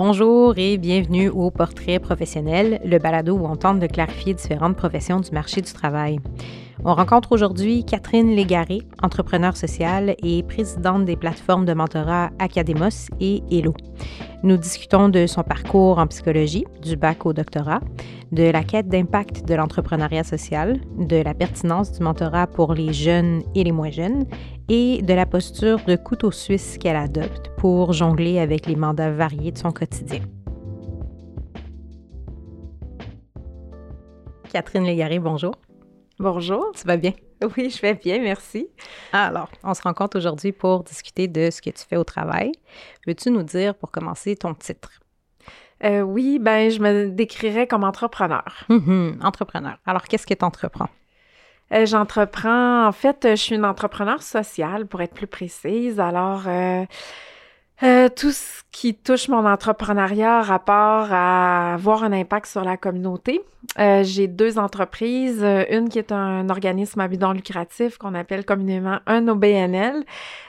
Bonjour et bienvenue au Portrait professionnel, le balado où on tente de clarifier différentes professions du marché du travail. On rencontre aujourd'hui Catherine Légaré, entrepreneur sociale et présidente des plateformes de mentorat Academos et Hello. Nous discutons de son parcours en psychologie, du bac au doctorat, de la quête d'impact de l'entrepreneuriat social, de la pertinence du mentorat pour les jeunes et les moins jeunes, et de la posture de couteau suisse qu'elle adopte pour jongler avec les mandats variés de son quotidien. Catherine Légaré, bonjour. Bonjour. Tu vas bien? Oui, je vais bien, merci. Alors, on se rencontre aujourd'hui pour discuter de ce que tu fais au travail. Veux-tu nous dire, pour commencer, ton titre? Euh, oui, ben, je me décrirais comme entrepreneur. Mhm, entrepreneur. Alors, qu'est-ce que tu entreprends? Euh, j'entreprends, en fait, je suis une entrepreneur sociale, pour être plus précise. Alors, euh, euh, tout ce qui touche mon entrepreneuriat rapport à avoir un impact sur la communauté. Euh, j'ai deux entreprises, euh, une qui est un organisme à but non lucratif qu'on appelle communément un OBNL.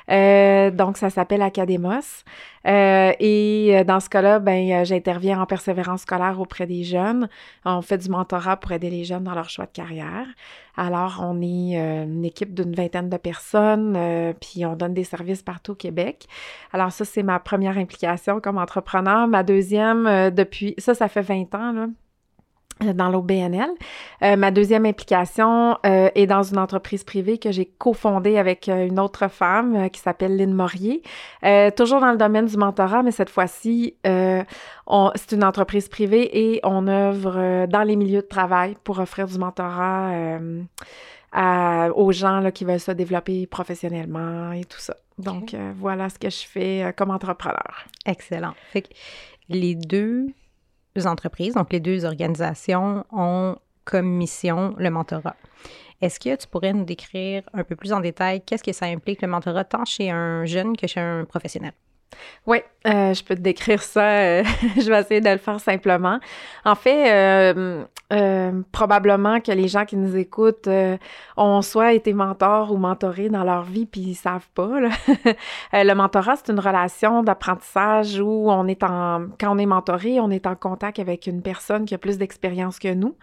Euh, donc, ça s'appelle Academos. Euh, et dans ce cas-là, ben, j'interviens en persévérance scolaire auprès des jeunes. On fait du mentorat pour aider les jeunes dans leur choix de carrière. Alors, on est une équipe d'une vingtaine de personnes, puis on donne des services partout au Québec. Alors, ça, c'est ma première implication comme entrepreneur. Ma deuxième, depuis, ça, ça fait 20 ans, là dans l'OBNL. Euh, ma deuxième implication euh, est dans une entreprise privée que j'ai cofondée avec euh, une autre femme euh, qui s'appelle Lynn Morier. toujours dans le domaine du mentorat, mais cette fois-ci, c'est une entreprise privée et on œuvre dans les milieux de travail pour offrir du mentorat à, aux gens là, qui veulent se développer professionnellement et tout ça. Donc, voilà ce que je fais comme entrepreneur. Excellent. Fait que les deux entreprises, donc les deux organisations, ont comme mission le mentorat. Est-ce que tu pourrais nous décrire un peu plus en détail qu'est-ce que ça implique le mentorat tant chez un jeune que chez un professionnel? Oui, euh, je peux te décrire ça. Euh, je vais essayer de le faire simplement. En fait, euh, probablement que les gens qui nous écoutent ont soit été mentors ou mentorés dans leur vie puis ils savent pas. Le mentorat c'est une relation d'apprentissage où on est en quand on est mentoré, on est en contact avec une personne qui a plus d'expérience que nous,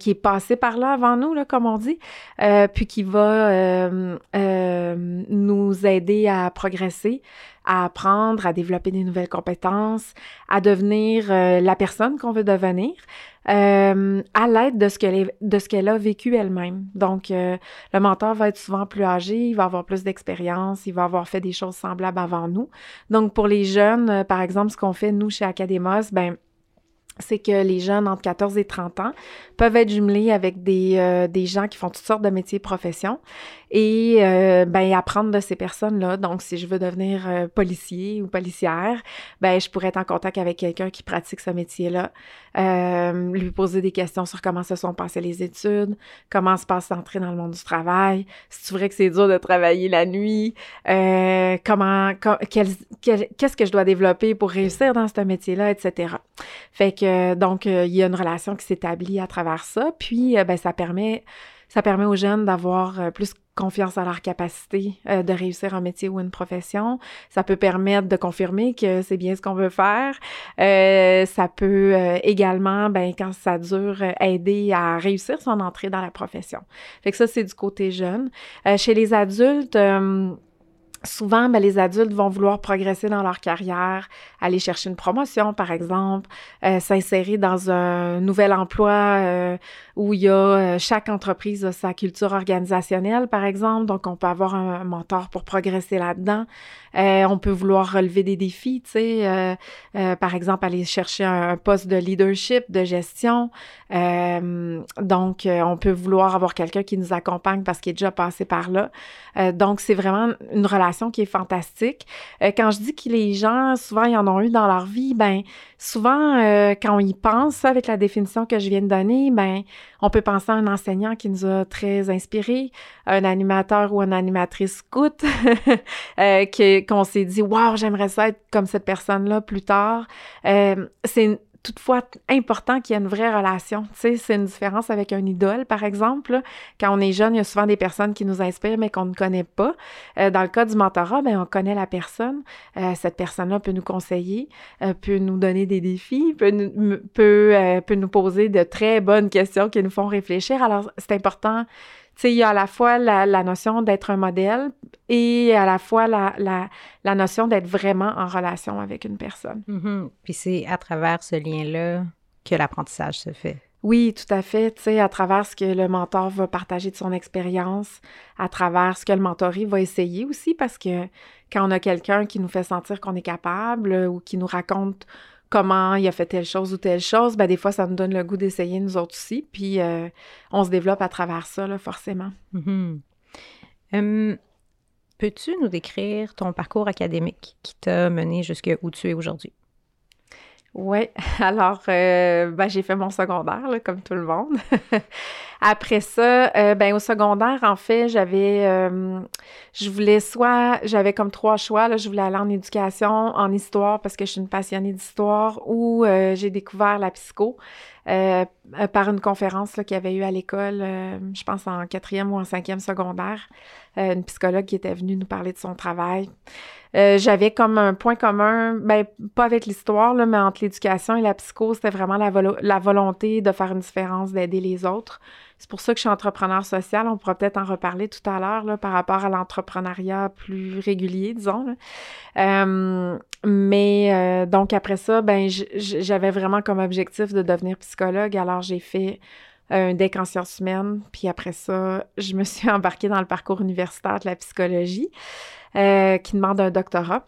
qui est passée par là avant nous comme on dit, puis qui va nous aider à progresser à apprendre, à développer des nouvelles compétences, à devenir la personne qu'on veut devenir. Euh, à l'aide de ce qu'elle de ce qu'elle a vécu elle-même. Donc, euh, le mentor va être souvent plus âgé, il va avoir plus d'expérience, il va avoir fait des choses semblables avant nous. Donc, pour les jeunes, euh, par exemple, ce qu'on fait nous chez Academos, ben c'est que les jeunes entre 14 et 30 ans peuvent être jumelés avec des, euh, des gens qui font toutes sortes de métiers et professions et euh, ben apprendre de ces personnes-là. Donc, si je veux devenir euh, policier ou policière, ben je pourrais être en contact avec quelqu'un qui pratique ce métier-là, lui poser des questions sur comment se sont passées les études, comment se passe l'entrée dans le monde du travail, si tu vrai que c'est dur de travailler la nuit, comment, qu'est-ce que je dois développer pour réussir dans ce métier-là, etc. Fait que donc, euh, il y a une relation qui s'établit à travers ça. Puis, euh, ben, ça permet, ça permet aux jeunes d'avoir euh, plus confiance à leur capacité de réussir un métier ou une profession. Ça peut permettre de confirmer que c'est bien ce qu'on veut faire. ça peut également, ben, quand ça dure, aider à réussir son entrée dans la profession. Fait ça, c'est du côté jeune. chez les adultes, Souvent, ben, les adultes vont vouloir progresser dans leur carrière, aller chercher une promotion, par exemple, euh, s'insérer dans un nouvel emploi euh, où il y a euh, chaque entreprise a sa culture organisationnelle, par exemple. Donc, on peut avoir un mentor pour progresser là-dedans. on peut vouloir relever des défis, tu sais, par exemple, aller chercher un, poste de leadership, de gestion. donc, on peut vouloir avoir quelqu'un qui nous accompagne parce qu'il est déjà passé par là. donc, c'est vraiment une relation qui est fantastique. Euh, quand je dis que les gens, souvent, ils en ont eu dans leur vie, ben souvent, euh, quand on y pense, avec la définition que je viens de donner, ben on peut penser à un enseignant qui nous a très inspirés, un animateur ou une animatrice scout, euh, qu'on s'est dit, wow, j'aimerais ça être comme cette personne-là plus tard. c'est toutefois important qu'il y ait une vraie relation. C'est une différence avec un idole, par exemple. Quand on est jeune, il y a souvent des personnes qui nous inspirent, mais qu'on ne connaît pas. Euh, dans le cas du mentorat, ben, on connaît la personne. Euh, cette personne-là peut nous conseiller, euh, peut nous donner des défis, peut nous poser de très bonnes questions qui nous font réfléchir. Alors, c'est important sais, il y a à la fois la, notion d'être un modèle et à la fois la, la, notion d'être vraiment en relation avec une personne. Mm-hmm. Puis c'est à travers ce lien-là que l'apprentissage se fait. Oui, tout à fait. Tu sais, à travers ce que le mentor va partager de son expérience, à travers ce que le mentoré va essayer aussi, parce que quand on a quelqu'un qui nous fait sentir qu'on est capable ou qui nous raconte comment il a fait telle chose ou telle chose, ben des fois, ça nous donne le goût d'essayer nous autres aussi. Puis euh, on se développe à travers ça, là, forcément. Mm-hmm. Hum, peux-tu nous décrire ton parcours académique qui t'a mené jusqu'à où tu es aujourd'hui? Oui, alors euh, ben, j'ai fait mon secondaire, comme tout le monde. Après ça, euh, ben, au secondaire, en fait, j'avais, euh, je voulais soit, j'avais comme trois choix, là, je voulais aller en éducation, en histoire, parce que je suis une passionnée d'histoire, ou j'ai découvert la psycho. par une conférence qu'il y avait eu à l'école, je pense en quatrième ou en cinquième secondaire, une psychologue qui était venue nous parler de son travail. Euh, j'avais comme un point commun, ben, pas avec l'histoire, mais entre l'éducation et la psycho, c'était vraiment la, la, volonté de faire une différence, d'aider les autres. C'est pour ça que je suis entrepreneur social. On pourra peut-être en reparler tout à l'heure par rapport à l'entrepreneuriat plus régulier, disons. Euh, mais euh, donc après ça, ben j'avais vraiment comme objectif de devenir psychologue. Alors j'ai fait un DEC en sciences humaines. Puis après ça, je me suis embarquée dans le parcours universitaire de la psychologie. Euh, qui demande un doctorat.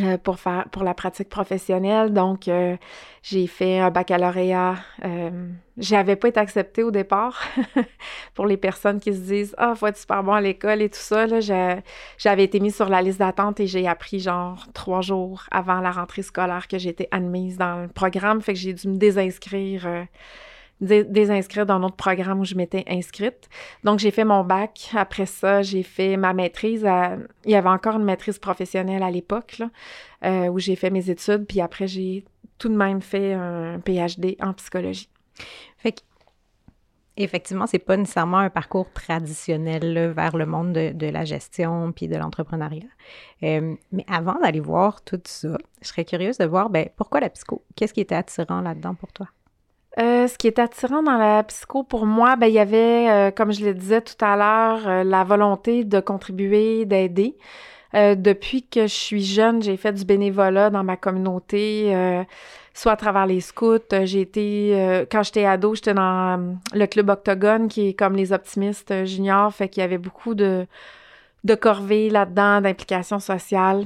Euh, pour faire pour la pratique professionnelle. Donc, euh, j'ai fait un baccalauréat. j'avais pas été acceptée au départ pour les personnes qui se disent Ah, faut être super bon à l'école et tout ça. j'avais été mise sur la liste d'attente et j'ai appris genre trois jours avant la rentrée scolaire que j'étais admise dans le programme. Fait que j'ai dû me désinscrire désinscrire dans notre programme où je m'étais inscrite. Donc, j'ai fait mon bac. Après ça, j'ai fait ma maîtrise. Il y avait encore une maîtrise professionnelle à l'époque, euh, où j'ai fait mes études. Puis après, j'ai tout de même fait un PhD en psychologie. Fait que, effectivement, c'est pas nécessairement un parcours traditionnel vers le monde de, la gestion puis de l'entrepreneuriat. Euh, mais avant d'aller voir tout ça, je serais curieuse de voir, ben, pourquoi la psycho? Qu'est-ce qui était attirant là-dedans pour toi? Euh, ce qui est attirant dans la psycho pour moi, ben, il y avait, euh, comme je le disais tout à l'heure, euh, la volonté de contribuer, d'aider. depuis que je suis jeune, j'ai fait du bénévolat dans ma communauté, soit à travers les scouts. J'ai été, quand j'étais ado, j'étais dans le club Octogone, qui est comme les optimistes juniors, fait qu'il y avait beaucoup de, de corvées là-dedans, d'implications sociales.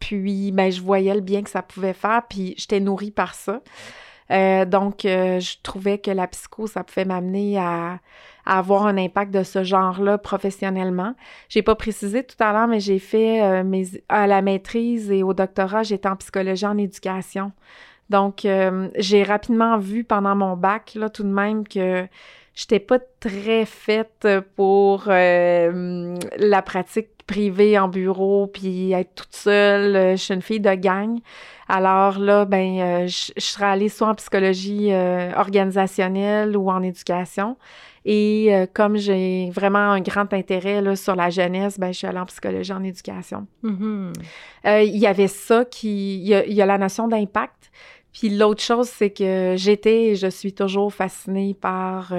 puis, ben, je voyais le bien que ça pouvait faire, puis j'étais nourrie par ça. Euh, donc, euh, je trouvais que la psycho, ça pouvait m'amener à, avoir un impact de ce genre-là professionnellement. J'ai pas précisé tout à l'heure, mais j'ai fait euh, mes, à la maîtrise et au doctorat, j'étais en psychologie en éducation. Donc, j'ai rapidement vu pendant mon bac, là, tout de même, que j'étais pas très faite pour la pratique privée en bureau, puis être toute seule. Je suis une fille de gang. Alors là, ben, euh, je, serais allée soit en psychologie euh, organisationnelle ou en éducation. Et euh, comme j'ai vraiment un grand intérêt là, sur la jeunesse, ben, je suis allée en psychologie en éducation. Mm-hmm. Il y avait ça qui... Il y a, la notion d'impact. Puis l'autre chose, c'est que j'étais et je suis toujours fascinée par,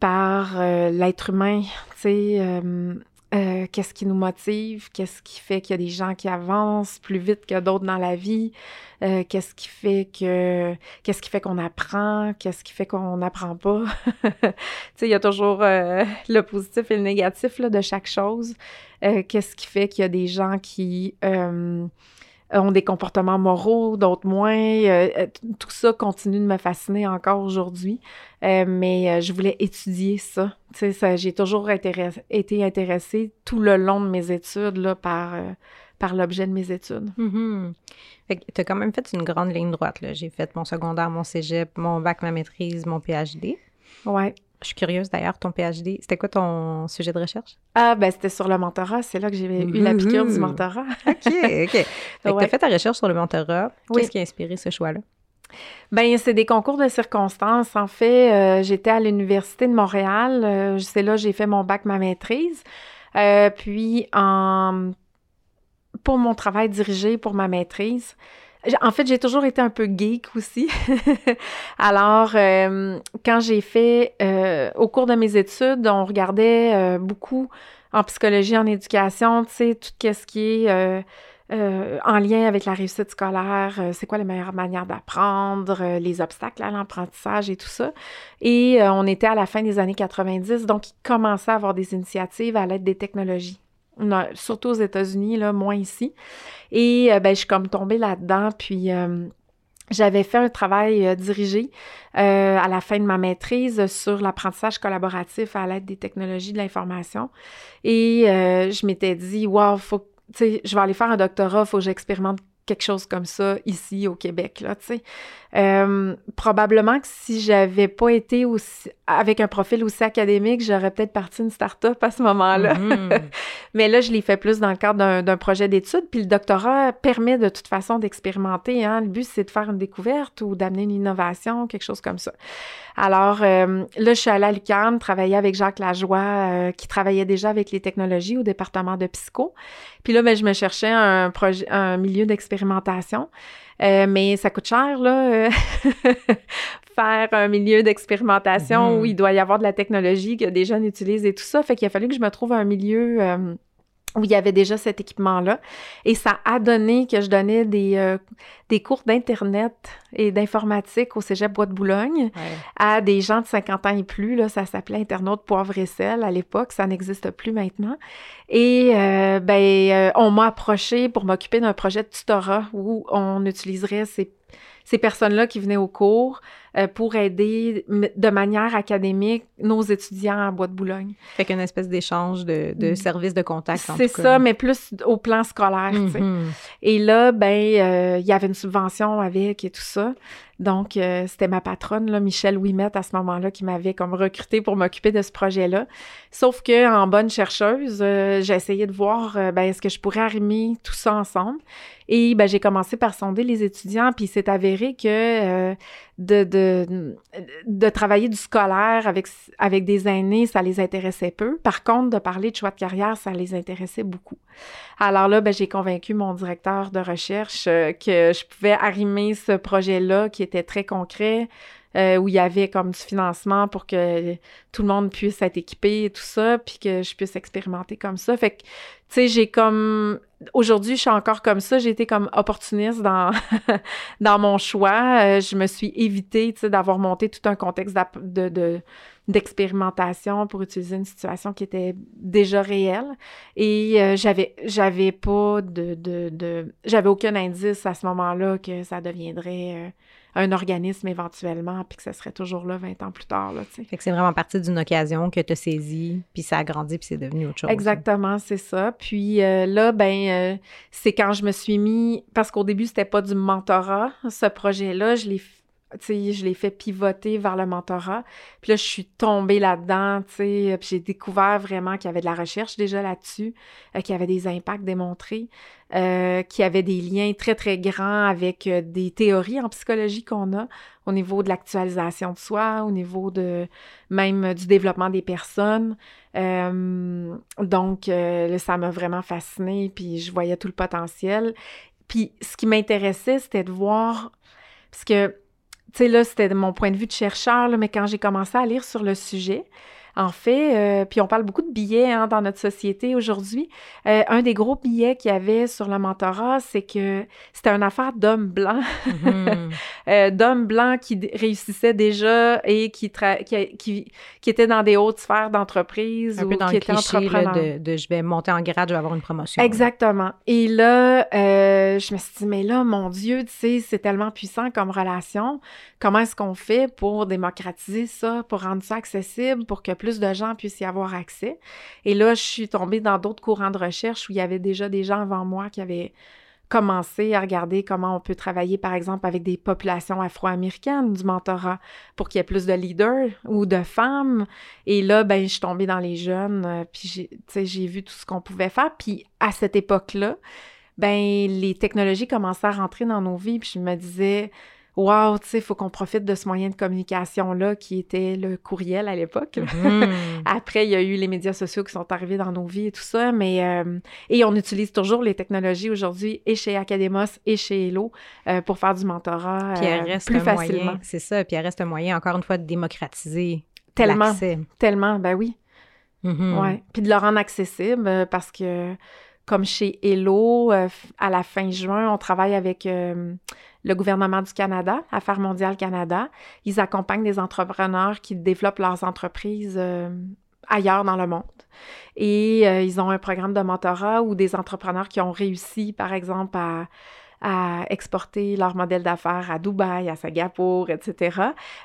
par l'être humain. Tu sais, euh, qu'est-ce qui nous motive, qu'est-ce qui fait qu'il y a des gens qui avancent plus vite que d'autres dans la vie, euh, qu'est-ce qui fait que qu'est-ce qui fait qu'on apprend, qu'est-ce qui fait qu'on n'apprend pas. tu sais, il y a toujours euh, le positif et le négatif là, de chaque chose. qu'est-ce qui fait qu'il y a des gens qui ont des comportements moraux, d'autres moins. Euh, euh, tout ça continue de me fasciner encore aujourd'hui, euh, mais je voulais étudier ça. Sais, j'ai toujours été intéressée tout le long de mes études là, par, par l'objet de mes études. Mm-hmm. tu as quand même fait une grande ligne droite. J'ai fait mon secondaire, mon cégep, mon bac, ma maîtrise, mon PhD. Ouais. Je suis curieuse d'ailleurs, ton PhD, c'était quoi ton sujet de recherche? Ah, ben c'était sur le mentorat. C'est là que j'ai eu la piqûre du mentorat. OK, OK. Fait que t'as fait ta recherche sur le mentorat. Qu'est-ce qui a inspiré ce choix-là? Ben c'est des concours de circonstances. En fait, euh, j'étais à l'Université de Montréal. Euh, c'est là que j'ai fait mon bac, ma maîtrise. Euh, puis, en... pour mon travail dirigé, pour ma maîtrise, en fait, j'ai toujours été un peu geek aussi. Alors, euh, quand j'ai fait, euh, au cours de mes études, on regardait euh, beaucoup en psychologie, en éducation, tu sais, tout ce qui est en lien avec la réussite scolaire, c'est quoi les meilleures manières d'apprendre, les obstacles à l'apprentissage et tout ça. Et on était à la fin des années 90, donc il commençait à avoir des initiatives à l'aide des technologies surtout aux États-Unis, là, moins ici. Et euh, ben, je suis comme tombée là-dedans, puis euh, j'avais fait un travail euh, dirigé à la fin de ma maîtrise sur l'apprentissage collaboratif à l'aide des technologies de l'information. Et je m'étais dit, wow, je vais aller faire un doctorat, il faut que j'expérimente quelque chose comme ça ici au Québec, là, tu sais. Euh, probablement que si j'avais pas été aussi, avec un profil aussi académique, j'aurais peut-être parti une start-up à ce moment-là. Mm-hmm. Mais là, je l'ai fait plus dans le cadre d'un projet d'étude. Puis le doctorat permet de toute façon d'expérimenter. Hein. Le but, c'est de faire une découverte ou d'amener une innovation, quelque chose comme ça. Alors euh, là, je suis allée à l'UQAM, travailler avec Jacques Lajoie, euh, qui travaillait déjà avec les technologies au département de psycho. Puis là, ben, je me cherchais un projet, un milieu d'expérimentation. Euh, mais ça coûte cher, là, euh, faire un milieu d'expérimentation où mm-hmm. il doit y avoir de la technologie que des jeunes utilisent et tout ça. Fait qu'il a fallu que je me trouve un milieu euh, où il y avait déjà cet équipement-là. Et ça a donné que je donnais des, euh, des cours d'Internet et d'informatique au Cégep Bois de Boulogne à des gens de 50 ans et plus. Là, ça s'appelait Internaute Poivre et Sel à l'époque. Ça n'existe plus maintenant. Et euh, ben, euh, on m'a approché pour m'occuper d'un projet de tutorat où on utiliserait ces ces personnes-là qui venaient au cours euh, pour aider de manière académique nos étudiants à Bois de Boulogne. Fait qu'une espèce d'échange de, de mm. services de contact. C'est ça, mais plus au plan scolaire. Mm-hmm. Et là, ben, euh, il y avait une subvention avec et tout ça. Donc, euh, c'était ma patronne, là, Michelle Ouimet, à ce moment-là, qui m'avait comme recruté pour m'occuper de ce projet-là. Sauf que en bonne chercheuse, j'ai essayé de voir, ben, est-ce que je pourrais arrimer tout ça ensemble. Et ben, j'ai commencé par sonder les étudiants, puis c'est avéré que de, de, de, travailler du scolaire avec, des aînés, ça les intéressait peu. Par contre, de parler de choix de carrière, ça les intéressait beaucoup. Alors là, ben, j'ai convaincu mon directeur de recherche euh, que je pouvais arrimer ce projet-là qui était très concret, euh, où il y avait comme du financement pour que tout le monde puisse être équipé et tout ça, puis que je puisse expérimenter comme ça. Fait que, tu sais, j'ai comme... Aujourd'hui, je suis encore comme ça. J'ai été comme opportuniste dans, dans mon choix. Euh, je me suis évité, tu sais, d'avoir monté tout un contexte de, de, d'expérimentation pour utiliser une situation qui était déjà réelle. Et euh, j'avais j'avais pas de, de, de j'avais aucun indice à ce moment-là que ça deviendrait un organisme éventuellement, puis que ça serait toujours là 20 ans plus tard. Là, fait que c'est vraiment partie d'une occasion que tu as saisie, puis ça a grandi, puis c'est devenu autre chose. Exactement, c'est ça. Puis euh, là, ben, euh, c'est quand je me suis mis, parce qu'au début, c'était pas du mentorat, ce projet-là, je l'ai je l'ai fait pivoter vers le mentorat. Puis là, je suis tombée là-dedans, tu sais, puis j'ai découvert vraiment qu'il y avait de la recherche déjà là-dessus, euh, qu'il y avait des impacts démontrés, euh, qu'il y avait des liens très, très grands avec euh, des théories en psychologie qu'on a au niveau de l'actualisation de soi, au niveau de même du développement des personnes. donc, ça m'a vraiment fascinée, puis je voyais tout le potentiel. Puis ce qui m'intéressait, c'était de voir, parce que tu sais, là, c'était mon point de vue de chercheur, mais quand j'ai commencé à lire sur le sujet, en fait, euh, puis on parle beaucoup de billets hein, dans notre société aujourd'hui. Euh, un des gros billets qu'il y avait sur le mentorat, c'est que c'était une affaire d'hommes blancs, mhm. euh, d'hommes blancs qui réussissaient déjà et qui, qui, qui, étaient dans des hautes sphères d'entreprise ou peu dans qui étaient entrepreneurs. de, de, je vais monter en grade, je vais avoir une promotion. Exactement. Et là, je me suis dit, mais là, mon Dieu, tu sais, c'est tellement puissant comme relation. Comment est-ce qu'on fait pour démocratiser ça, pour rendre ça accessible, pour que plus de gens puissent y avoir accès. Et là, je suis tombée dans d'autres courants de recherche où il y avait déjà des gens avant moi qui avaient commencé à regarder comment on peut travailler, par exemple, avec des populations afro-américaines du mentorat pour qu'il y ait plus de leaders ou de femmes. Et là, ben, je suis tombée dans les jeunes, euh, puis j'ai vu tout ce qu'on pouvait faire. Puis à cette époque-là, ben, les technologies commençaient à rentrer dans nos vies, puis je me disais, wow, tu sais, il faut qu'on profite de ce moyen de communication-là qui était le courriel à l'époque. Mhm. Après, il y a eu les médias sociaux qui sont arrivés dans nos vies et tout ça, mais euh, et on utilise toujours les technologies aujourd'hui et chez Academos et chez Hello euh, pour faire du mentorat euh, plus facilement. C'est ça, puis il reste un moyen, encore une fois, de démocratiser Tellement, tellement, ben oui. Mhm. Ouais, puis de le rendre accessible parce que comme chez Hello, à la fin juin, on travaille avec le gouvernement du Canada, Affaires mondiales Canada. Ils accompagnent des entrepreneurs qui développent leurs entreprises euh, ailleurs dans le monde. Et euh, ils ont un programme de mentorat où des entrepreneurs qui ont réussi, par exemple, à à exporter leur modèle d'affaires à Dubaï, à Singapour, etc.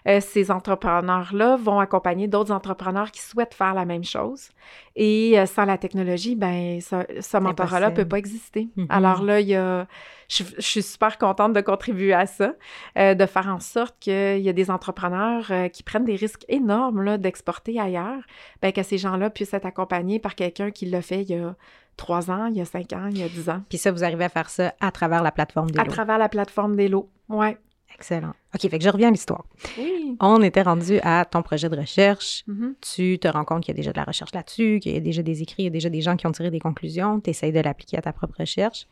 Euh, ces entrepreneurs-là vont accompagner d'autres entrepreneurs qui souhaitent faire la même chose. Et euh, sans la technologie, ben, ce, mentorat-là ne peut pas exister. Mm-hmm. Alors là, il y a, je, suis super contente de contribuer à ça, euh, de faire en sorte qu'il y a des entrepreneurs qui prennent des risques énormes d'exporter ailleurs, ben, que ces gens-là puissent être accompagnés par quelqu'un qui l'a fait il y a trois ans, il y a cinq ans, il y a dix ans. Puis ça, vous arrivez à faire ça à travers la plateforme d'Elo. À travers la plateforme d'Elo, oui. Excellent. OK, fait que je reviens à l'histoire. Oui. On était rendu à ton projet de recherche. Mm-hmm. Tu te rends compte qu'il y a déjà de la recherche là-dessus, qu'il y a déjà des écrits, il y a déjà des gens qui ont tiré des conclusions. Tu essayes de l'appliquer à ta propre recherche.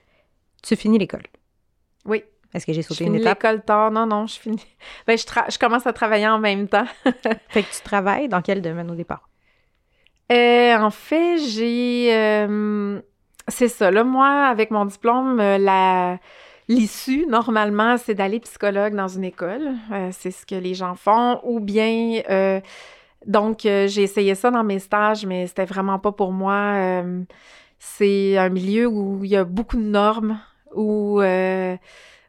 Tu finis l'école. Oui. Est-ce que j'ai sauté je une étape? l'école tard? Non, non, je finis. Ben, je, je commence à travailler en même temps. fait que tu travailles dans quel domaine au départ? Euh, en fait, j'ai. Euh, c'est ça. Là, moi, avec mon diplôme, euh. L'issue, normalement, c'est d'aller psychologue dans une école. c'est ce que les gens font. Ou bien, donc, j'ai essayé ça dans mes stages, mais c'était vraiment pas pour moi. c'est un milieu où il y a beaucoup de normes, où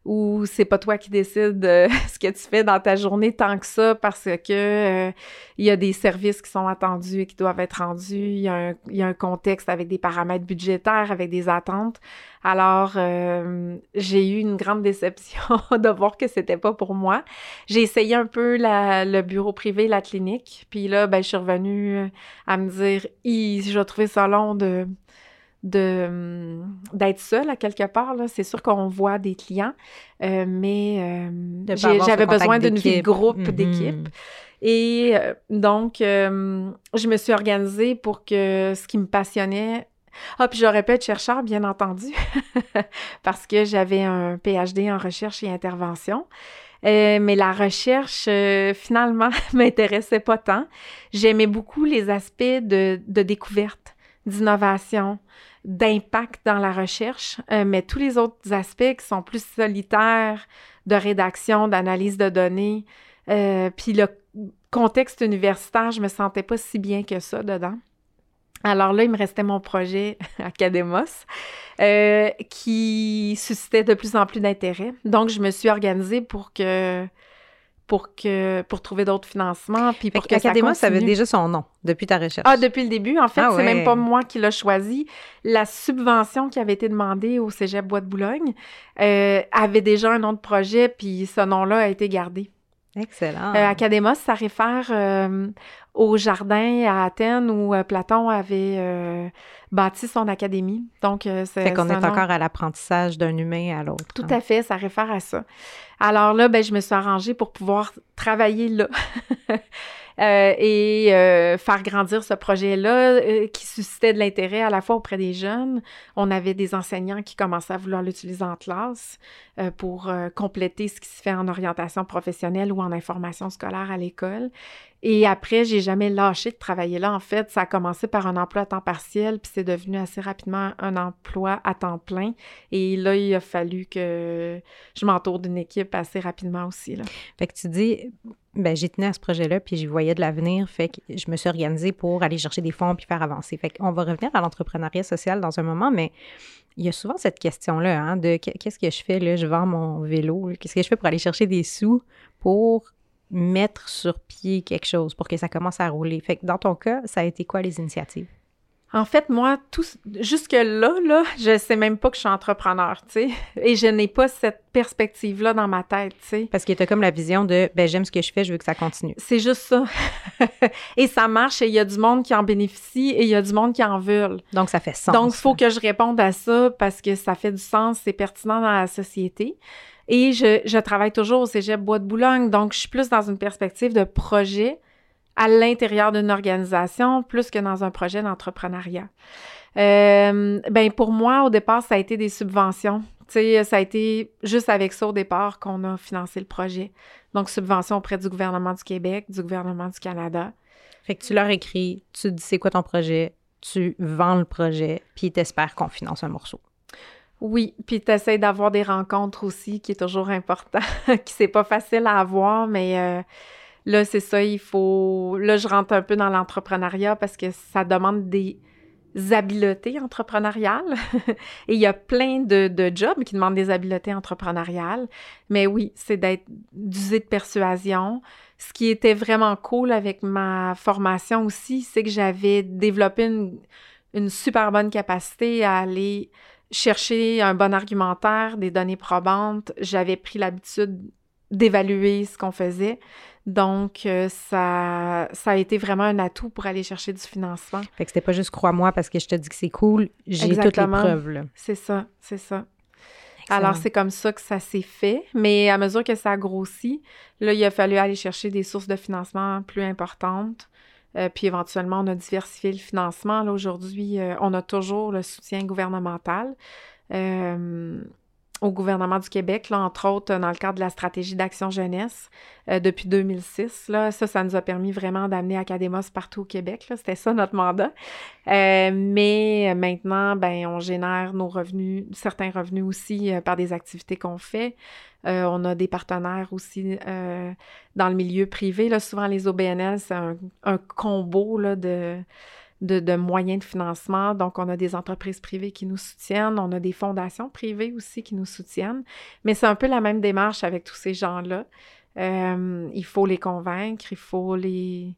ou c'est pas toi qui décides de ce que tu fais dans ta journée tant que ça parce que euh, il y a des services qui sont attendus et qui doivent être rendus, il y, a un, contexte avec des paramètres budgétaires, avec des attentes. Alors, euh, j'ai eu une grande déception de voir que c'était pas pour moi. J'ai essayé un peu le bureau privé, la clinique, puis là, ben, je suis revenue à me dire, j'ai trouvé ça long de de hum, d'être seule à quelque part. C'est sûr qu'on voit des clients, euh, mais euh, j'avais besoin d'une vie de groupe, mm-hmm. d'équipe. Et euh, donc, je me suis organisée pour que ce qui me passionnait ah, puis j'aurais pu être chercheur, bien entendu, parce que j'avais un PhD en recherche et intervention. mais la recherche, finalement, m'intéressait pas tant. J'aimais beaucoup les aspects de, de découverte, d'innovation, d'impact dans la recherche, euh, mais tous les autres aspects qui sont plus solitaires de rédaction, d'analyse de données, euh, puis le contexte universitaire, je me sentais pas si bien que ça dedans. Alors là, il me restait mon projet Academos, euh, qui suscitait de plus en plus d'intérêt. Donc, je me suis organisée pour que pour que pour trouver d'autres financements puis pour que ça, avait déjà son nom depuis ta recherche. Ah, depuis le début, en fait, ah c'est même pas moi qui l'ai choisi. La subvention qui avait été demandée au Cégep Bois de Boulogne euh, avait déjà un nom de projet puis ce nom-là a été gardé. Excellent. Euh, Academos, ça réfère euh, au jardin à Athènes où euh, Platon avait bâti son académie. Donc, c'est. Fait qu'on est, encore à l'apprentissage d'un humain à l'autre. Tout hein. à fait, ça réfère à ça. Alors là, ben, je me suis arrangée pour pouvoir travailler là. Euh, et euh, faire grandir ce projet-là euh, qui suscitait de l'intérêt à la fois auprès des jeunes. On avait des enseignants qui commençaient à vouloir l'utiliser en classe pour compléter ce qui se fait en orientation professionnelle ou en information scolaire à l'école. Et après, j'ai jamais lâché de travailler là. En fait, ça a commencé par un emploi à temps partiel, puis c'est devenu assez rapidement un emploi à temps plein. Et là, il a fallu que je m'entoure d'une équipe assez rapidement aussi. Là. Fait que tu dis, ben, j'ai tenu à ce projet-là, puis j'y voyais de l'avenir. Fait que je me suis organisée pour aller chercher des fonds puis faire avancer. Fait qu'on va revenir à l'entrepreneuriat social dans un moment, mais il y a souvent cette question-là, hein, de qu'est-ce que je fais, là, je vends mon vélo, qu'est-ce que je fais pour aller chercher des sous pour mettre sur pied quelque chose, pour que ça commence à rouler? Fait que dans ton cas, ça a été quoi les initiatives? En fait, moi, tout jusque-là, là, je sais même pas que je suis entrepreneur, tu sais. Et je n'ai pas cette perspective-là dans ma tête, tu sais. Parce que tu as comme la vision de ben j'aime ce que je fais, je veux que ça continue. C'est juste ça. et ça marche et il y a du monde qui en bénéficie et il y a du monde qui en veut. Donc ça fait sens. Donc il faut que je réponde à ça parce que ça fait du sens, c'est pertinent dans la société. Et je, travaille toujours au Cégep Bois de Boulogne, donc je suis plus dans une perspective de projet à l'intérieur d'une organisation plus que dans un projet d'entrepreneuriat. Euh, ben pour moi, au départ, ça a été des subventions. Tu sais, ça a été juste avec ça au départ qu'on a financé le projet. Donc, subventions auprès du gouvernement du Québec, du gouvernement du Canada. Fait que tu leur écris, tu dis c'est quoi ton projet, tu vends le projet, puis t'espères qu'on finance un morceau. Oui, puis tu essaies d'avoir des rencontres aussi, qui est toujours important, qui c'est pas facile à avoir, mais euh, Là, c'est ça, il faut. Là, je rentre un peu dans l'entrepreneuriat parce que ça demande des habiletés entrepreneuriales. Et il y a plein de, jobs qui demandent des habiletés entrepreneuriales. Mais oui, c'est d'être d'user de persuasion. Ce qui était vraiment cool avec ma formation aussi, c'est que j'avais développé une super bonne capacité à aller chercher un bon argumentaire, des données probantes. J'avais pris l'habitude d'évaluer ce qu'on faisait. Donc, euh, ça, ça a été vraiment un atout pour aller chercher du financement. Fait que c'était pas juste crois-moi parce que je te dis que c'est cool, j'ai toutes les preuves. C'est ça, c'est ça. Alors, c'est comme ça que ça s'est fait. Mais à mesure que ça a grossi, là, il a fallu aller chercher des sources de financement plus importantes. Euh, puis éventuellement, on a diversifié le financement. Là, aujourd'hui, euh, on a toujours le soutien gouvernemental au gouvernement du Québec, là, entre autres dans le cadre de la stratégie d'action jeunesse euh, depuis 2006. Là, ça, ça nous a permis vraiment d'amener Academos partout au Québec. C'était ça notre mandat. Euh, mais maintenant, ben, on génère nos revenus, certains revenus aussi euh, par des activités qu'on fait. on a des partenaires aussi dans le milieu privé. Là, souvent, les OBNL, c'est un, un combo là, de de, moyens de financement. Donc, on a des entreprises privées qui nous soutiennent, on a des fondations privées aussi qui nous soutiennent. Mais c'est un peu la même démarche avec tous ces gens-là. Euh, il faut les convaincre, il faut les,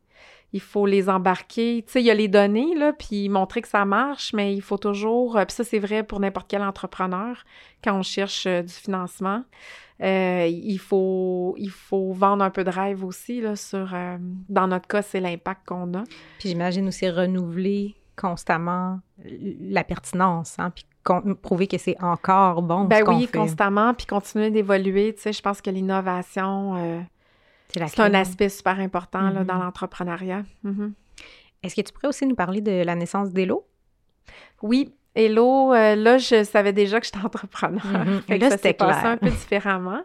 il faut les embarquer. Tu sais, il y a les données, là, puis montrer que ça marche, mais il faut toujours, euh, puis ça, c'est vrai pour n'importe quel entrepreneur quand on cherche euh, du financement. Euh, il, faut, il faut vendre un peu de rêve aussi, là, sur, dans notre cas, c'est l'impact qu'on a. Puis j'imagine aussi renouveler constamment la pertinence, hein, puis prouver que c'est encore bon ben oui, constamment, puis continuer d'évoluer. Tu sais, je pense que l'innovation c'est un aspect super important là, dans mm-hmm. l'entrepreneuriat. Mm-hmm. Est-ce que tu pourrais aussi nous parler de la naissance d'Elo? Oui, Hello, euh, là, je savais déjà que j'étais entrepreneur. Mm-hmm. fait que ça s'est passé un peu différemment.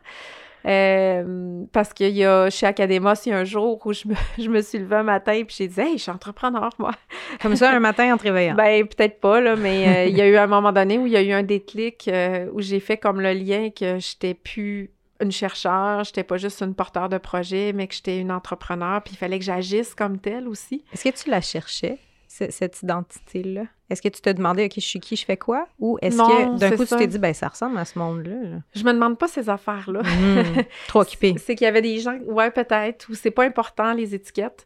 Euh, parce qu'il y a, chez Academos, il y a un jour où je me, je me suis levée un matin et j'ai dit « Hey, je suis entrepreneur, moi! » Comme ça, un matin en te réveillant? Ben, peut-être pas, là, mais euh, il y a eu un moment donné où il y a eu un déclic où j'ai fait comme le lien que j'étais plus une chercheur, j'étais pas juste une porteur de projet, mais que j'étais une entrepreneur, puis il fallait que j'agisse comme telle aussi. Est-ce que tu la cherchais, cette identité-là? Est-ce que tu te demandais, OK, je suis qui, je fais quoi? Ou est-ce que d'un coup, tu t'es dit, ben ça ressemble à ce monde-là? Je me demande pas ces affaires-là. Mmh. trop occupé. c'est qu'il y avait des gens, ouais, peut-être, ou c'est pas important, les étiquettes.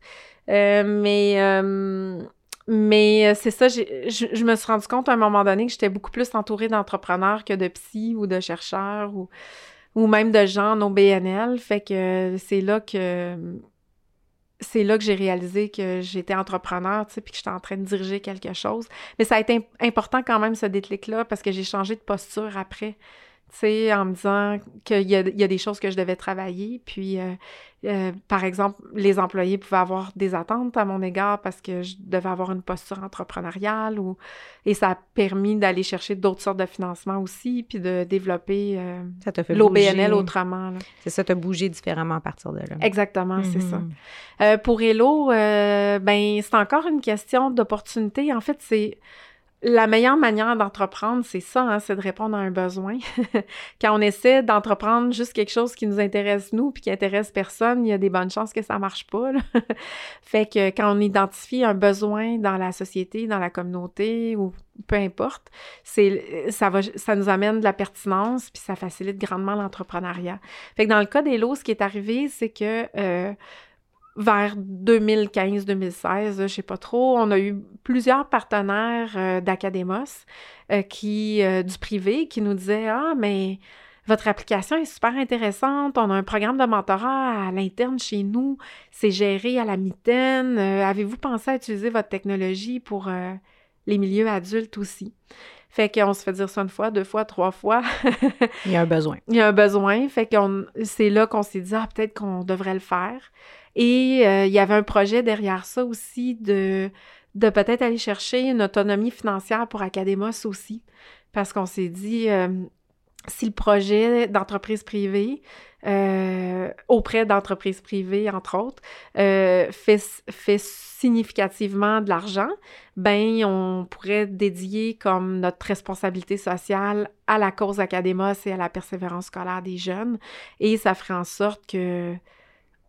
Euh, mais. Euh, mais c'est ça, je, je, me suis rendu compte à un moment donné que j'étais beaucoup plus entourée d'entrepreneurs que de psy ou de chercheurs ou ou même de gens non BNL. Fait que c'est là que c'est là que j'ai réalisé que j'étais entrepreneur, tu sais, puis que j'étais en train de diriger quelque chose. Mais ça a été important quand même, ce déclic-là, parce que j'ai changé de posture après sais, en me disant qu'il y, a, des choses que je devais travailler. Puis, euh, euh, par exemple, les employés pouvaient avoir des attentes à mon égard parce que je devais avoir une posture entrepreneuriale ou et ça a permis d'aller chercher d'autres sortes de financement aussi puis de développer euh, l'OBNL autrement. C'est ça, as bougé différemment à partir de là. Exactement, c'est ça. Mm-hmm. pour Hello, ben c'est encore une question d'opportunité. En fait, c'est la meilleure manière d'entreprendre, c'est ça, hein, c'est de répondre à un besoin. quand on essaie d'entreprendre juste quelque chose qui nous intéresse nous puis qui intéresse personne, il y a des bonnes chances que ça marche pas. fait que quand on identifie un besoin dans la société, dans la communauté ou peu importe, ça nous amène de la pertinence puis ça facilite grandement l'entrepreneuriat. Fait que dans le cas des lots, ce qui est arrivé, c'est que euh, vers 2015-2016, je sais pas trop, on a eu plusieurs partenaires euh, d'Academos euh, qui euh, du privé qui nous disaient ah mais votre application est super intéressante, on a un programme de mentorat à l'interne chez nous, c'est géré à la mitaine. Avez-vous pensé à utiliser votre technologie pour les milieux adultes aussi? Fait qu'on se fait dire ça une fois, deux fois, trois fois. Il y a un besoin. Il y a un besoin. Fait qu'on c'est là qu'on s'est dit, ah, peut-être qu'on devrait le faire. Et euh, il y avait un projet derrière ça aussi de, de peut-être aller chercher une autonomie financière pour Academos aussi. Parce qu'on s'est dit, euh, si le projet d'entreprise privée, euh, auprès d'entreprises privées, entre autres, fait, fait significativement de l'argent, ben on pourrait dédier comme notre responsabilité sociale à la cause Academos et à la persévérance scolaire des jeunes. Et ça ferait en sorte que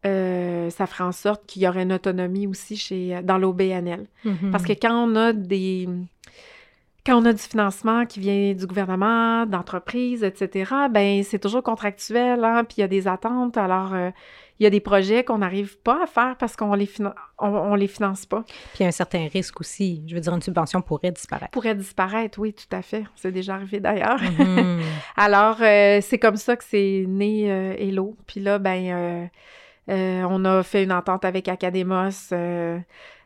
euh, ça ferait en sorte qu'il y aurait une autonomie aussi chez, dans l'OBNL. Mm-hmm. Parce que quand on a des... Quand on a du financement qui vient du gouvernement, d'entreprises, etc., ben c'est toujours contractuel, hein, puis il y a des attentes. Alors, euh, il y a des projets qu'on n'arrive pas à faire parce qu'on les, on, les finance pas. Puis il y a un certain risque aussi. Je veux dire, une subvention pourrait disparaître. Pourrait disparaître, oui, tout à fait. C'est déjà arrivé d'ailleurs. Mm-hmm. Alors, euh, c'est comme ça que c'est né Hello. Puis là, ben euh, on a fait une entente avec Academos euh,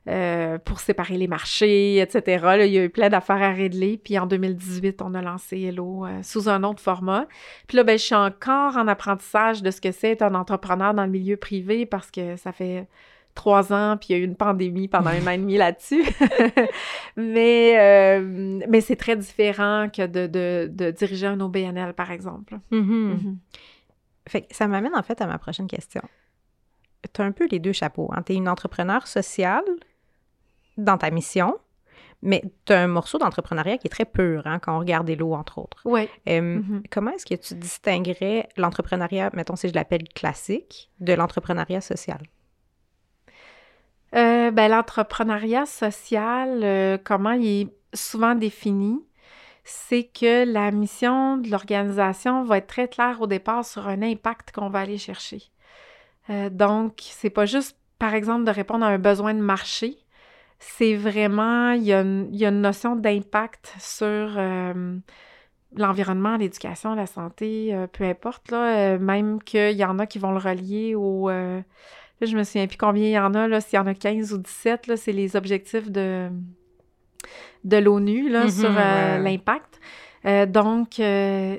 euh, pour séparer les marchés, etc. il y a eu plein d'affaires à régler. Puis en 2018, on a lancé Hello sous un autre format. Puis là, ben, je suis encore en apprentissage de ce que c'est être un entrepreneur dans le milieu privé parce que ça fait trois ans, puis il y a eu une pandémie pendant un an et demi là-dessus. mais mais c'est très différent que de, diriger un OBNL, par exemple. Mm-hmm. Mm-hmm. Fait ça m'amène en fait à ma prochaine question tu as un peu les deux chapeaux. Hein. Tu es une entrepreneur sociale dans ta mission, mais tu as un morceau d'entrepreneuriat qui est très pur hein, quand on regarde l'eau, entre autres. Oui. Mm-hmm. Comment est-ce que tu distinguerais l'entrepreneuriat, mettons si je l'appelle classique, de l'entrepreneuriat social? Euh, ben, l'entrepreneuriat social, euh, comment il est souvent défini, c'est que la mission de l'organisation va être très claire au départ sur un impact qu'on va aller chercher. Euh, donc, c'est pas juste, par exemple, de répondre à un besoin de marché. C'est vraiment, il y, a une, notion d'impact sur euh, l'environnement, l'éducation, la santé, euh, peu importe, là, même qu'il y en a qui vont le relier au... là, je me souviens plus combien il y en a, là, s'il y en a 15 ou 17, là, c'est les objectifs de, de l'ONU, là, mm-hmm, sur l'impact. donc,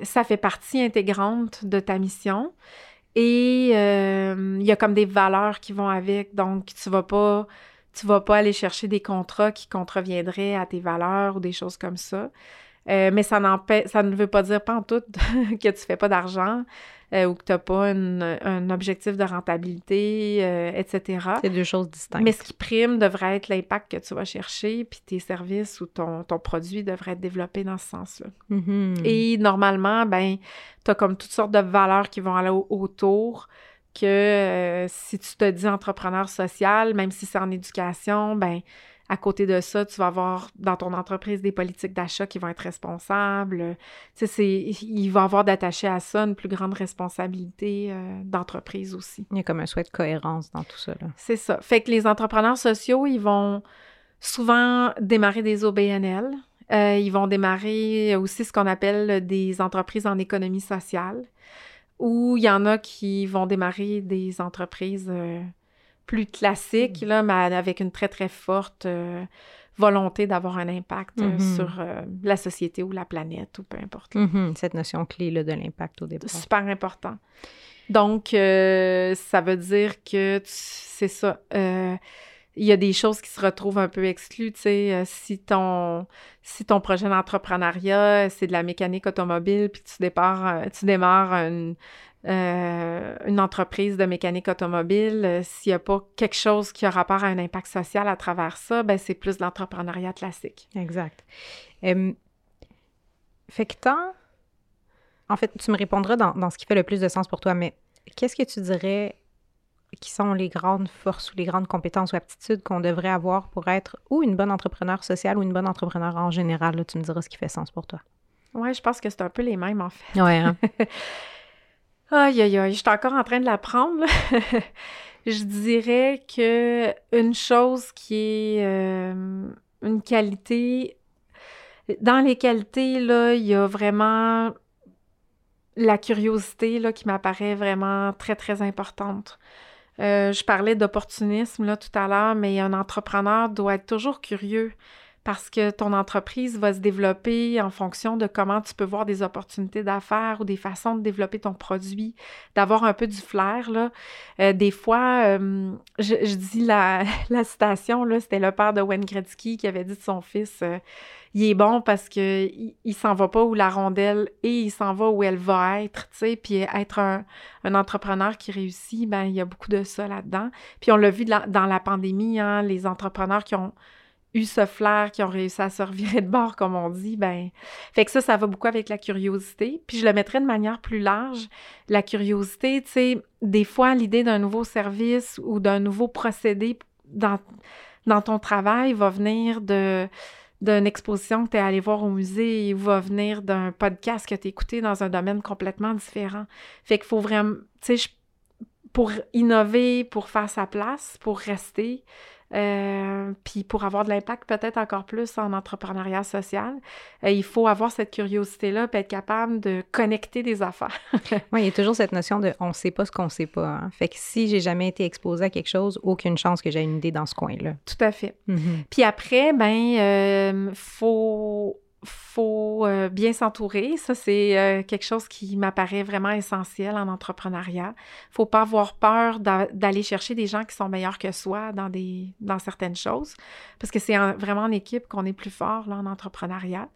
ça fait partie intégrante de ta mission. Et euh, il y a comme des valeurs qui vont avec. Donc, tu vas pas tu vas pas aller chercher des contrats qui contreviendraient à tes valeurs ou des choses comme ça. Euh, mais ça, ça ne veut pas dire pas en tout que tu fais pas d'argent. Euh, ou que tu n'as pas un objectif de rentabilité, euh, etc. C'est deux choses distinctes. Mais ce qui prime devrait être l'impact que tu vas chercher, puis tes services ou ton, ton produit devraient être développés dans ce sens-là. Mm-hmm. Et normalement, ben, tu as comme toutes sortes de valeurs qui vont aller autour que si tu te dis entrepreneur social, même si c'est en éducation, ben à côté de ça, tu vas avoir dans ton entreprise des politiques d'achat qui vont être responsables. Tu sais, il va avoir d'attacher à ça une plus grande responsabilité euh, d'entreprise aussi. Il y a comme un souhait de cohérence dans tout ça. C'est ça. Fait que les entrepreneurs sociaux, ils vont souvent démarrer des OBNL. Euh, ils vont démarrer aussi ce qu'on appelle des entreprises en économie sociale, ou il y en a qui vont démarrer des entreprises euh, plus classique, mm. là, mais avec une très, très forte euh, volonté d'avoir un impact euh, mm-hmm. sur euh, la société ou la planète ou peu importe. Mm-hmm. Cette notion clé là, de l'impact au départ. Super important. Donc, ça veut dire que c'est ça. il y a des choses qui se retrouvent un peu exclues, tu sais, si ton si ton projet d'entrepreneuriat, c'est de la mécanique automobile, puis tu départs, tu démarres une, euh, une entreprise de mécanique automobile, euh, s'il n'y a pas quelque chose qui a rapport à un impact social à travers ça, ben c'est plus l'entrepreneuriat classique. Exact. fait que tant... En fait, tu me répondras dans, dans, ce qui fait le plus de sens pour toi, mais qu'est-ce que tu dirais qui sont les grandes forces ou les grandes compétences ou aptitudes qu'on devrait avoir pour être ou une bonne entrepreneur sociale ou une bonne entrepreneur en général? Là, tu me diras ce qui fait sens pour toi. Oui, je pense que c'est un peu les mêmes, en fait. Oui, hein? Aïe, aïe, aïe, je suis encore en train de l'apprendre. Je dirais que une chose qui est euh, une qualité, dans les qualités, il y a vraiment la curiosité là, qui m'apparaît vraiment très, très importante. Euh, je parlais d'opportunisme tout à l'heure, mais un entrepreneur doit être toujours curieux parce que ton entreprise va se développer en fonction de comment tu peux voir des opportunités d'affaires ou des façons de développer ton produit, d'avoir un peu du flair. Là. Euh, des fois, euh, je, dis la, la citation, c'était le père de Wayne Gretzky qui avait dit de son fils il est bon parce que il, s'en va pas où la rondelle et il s'en va où elle va être, sais, puis être un, entrepreneur qui réussit, ben il y a beaucoup de ça là-dedans. Puis on l'a vu dans la pandémie, hein, les entrepreneurs qui ont eu ce flair, qui ont réussi à se revirer de bord, comme on dit, ben fait que ça, ça va beaucoup avec la curiosité. Puis je le mettrais de manière plus large. La curiosité, tu sais, des fois, l'idée d'un nouveau service ou d'un nouveau procédé dans, ton travail va venir de d'une exposition que tu es allé voir au musée ou va venir d'un podcast que tu écouté dans un domaine complètement différent. Fait qu'il faut vraiment, tu sais, pour innover, pour faire sa place, pour rester, euh, puis pour avoir de l'impact peut-être encore plus en entrepreneuriat social, euh, il faut avoir cette curiosité-là, puis être capable de connecter des affaires. oui, il y a toujours cette notion de on ne sait pas ce qu'on ne sait pas. Hein. Fait que si j'ai jamais été exposé à quelque chose, aucune chance que j'ai une idée dans ce coin-là. Tout à fait. Mm-hmm. Puis après, ben, euh, faut faut euh, bien s'entourer. Ça, c'est euh, quelque chose qui m'apparaît vraiment essentiel en entrepreneuriat. Faut pas avoir peur d'aller chercher des gens qui sont meilleurs que soi dans, des, dans certaines choses, parce que c'est vraiment en équipe qu'on est plus fort là, en entrepreneuriat.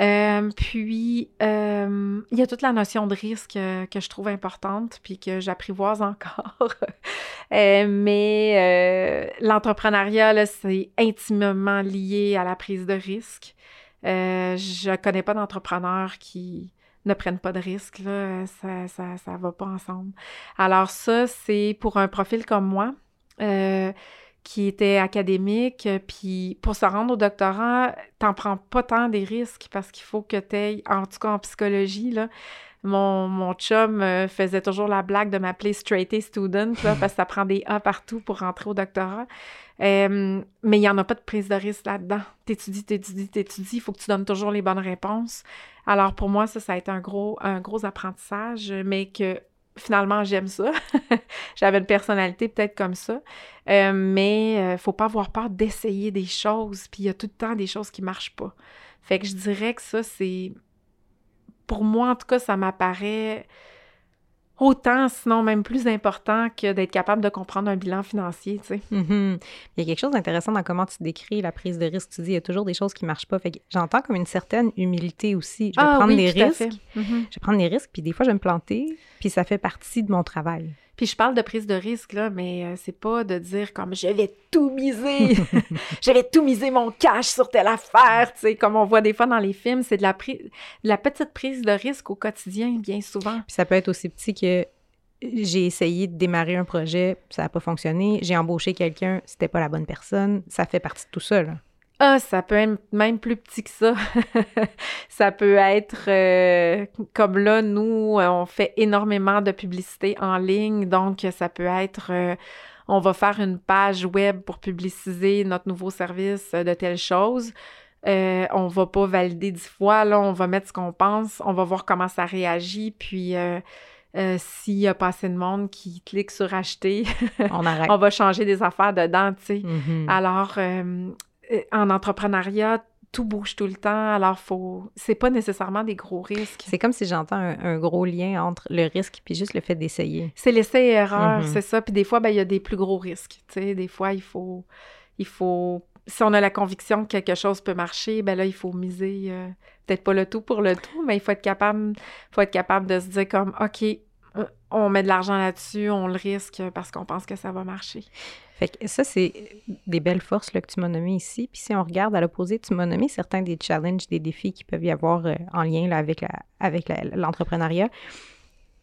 Euh, puis, il y a toute la notion de risque que je trouve importante, puis que j'apprivoise encore. mais l'entrepreneuriat, c'est intimement lié à la prise de risque. Euh, je connais pas d'entrepreneurs qui ne prennent pas de risques, là, ça, ça, ça va pas ensemble. Alors ça, c'est pour un profil comme moi, euh, qui était académique, puis pour se rendre au doctorat, t'en prends pas tant des risques parce qu'il faut que tu en tout cas en psychologie, là, mon, chum euh, faisait toujours la blague de m'appeler straight A student, parce que ça prend des A partout pour rentrer au doctorat. Euh, mais il n'y en a pas de prise de risque là-dedans. T'étudies, t'étudies, t'étudies, il faut que tu donnes toujours les bonnes réponses. Alors pour moi, ça, ça a été un gros, un gros apprentissage, mais que finalement, j'aime ça. J'avais une personnalité peut-être comme ça. Euh, mais il faut pas avoir peur d'essayer des choses, puis il y a tout le temps des choses qui marchent pas. Fait que je dirais que ça, c'est pour moi, en tout cas, ça m'apparaît autant, sinon même plus important que d'être capable de comprendre un bilan financier, tu sais. Mm-hmm. Il y a quelque chose d'intéressant dans comment tu décris la prise de risque. Tu dis, il y a toujours des choses qui ne marchent pas. Fait j'entends comme une certaine humilité aussi. Je vais ah prendre des risques. Mm-hmm. Je vais prendre des risques, puis des fois, je vais me planter, puis ça fait partie de mon travail. Puis je parle de prise de risque, là, mais euh, c'est pas de dire comme je vais tout miser, je vais tout miser mon cash sur telle affaire, tu sais, comme on voit des fois dans les films, c'est de la, de la petite prise de risque au quotidien, bien souvent. Puis ça peut être aussi petit que j'ai essayé de démarrer un projet, ça n'a pas fonctionné, j'ai embauché quelqu'un, c'était pas la bonne personne, ça fait partie de tout ça, là. Ah, ça peut être même plus petit que ça. ça peut être euh, comme là, nous, on fait énormément de publicité en ligne, donc ça peut être euh, on va faire une page web pour publiciser notre nouveau service de telle chose. Euh, on va pas valider dix fois, là, on va mettre ce qu'on pense, on va voir comment ça réagit, puis s'il y a pas assez de monde qui clique sur acheter, on, on va changer des affaires dedans, tu sais. Mm-hmm. Alors, euh, en entrepreneuriat, tout bouge tout le temps, alors faut c'est pas nécessairement des gros risques. C'est comme si j'entends un, gros lien entre le risque puis juste le fait d'essayer. C'est l'essai et erreur, mhm. c'est ça. Puis des fois ben il y a des plus gros risques, tu sais, des fois il faut il faut si on a la conviction que quelque chose peut marcher, ben là il faut miser euh, peut-être pas le tout pour le tout, mais il faut être capable faut être capable de se dire comme OK, euh, on met de l'argent là-dessus, on le risque parce qu'on pense que ça va marcher. Fait que ça, c'est des belles forces là, que tu m'as nommées ici. Puis si on regarde à l'opposé, tu m'as nommé certains des challenges, des défis qui peuvent y avoir euh, en lien là, avec, avec l'entrepreneuriat.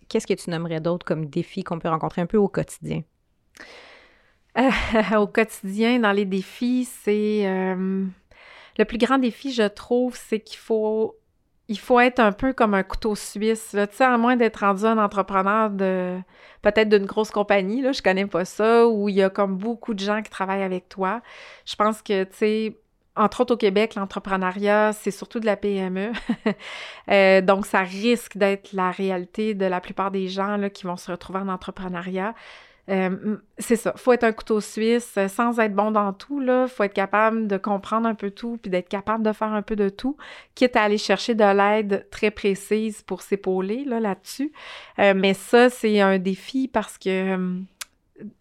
Qu'est-ce que tu nommerais d'autres comme défis qu'on peut rencontrer un peu au quotidien? au quotidien, dans les défis, c'est... Euh, le plus grand défi, je trouve, c'est qu'il faut il faut être un peu comme un couteau suisse. Tu sais, à moins d'être rendu un entrepreneur de peut-être d'une grosse compagnie, là, je connais pas ça, où il y a comme beaucoup de gens qui travaillent avec toi. Je pense que, tu sais, entre autres au Québec, l'entrepreneuriat, c'est surtout de la PME. Euh, donc, ça risque d'être la réalité de la plupart des gens là, qui vont se retrouver en entrepreneuriat. Euh, c'est ça, faut être un couteau suisse euh, sans être bon dans tout, là. Faut être capable de comprendre un peu tout, puis d'être capable de faire un peu de tout, quitte à aller chercher de l'aide très précise pour s'épauler, là, là-dessus. Euh, mais ça, c'est un défi parce que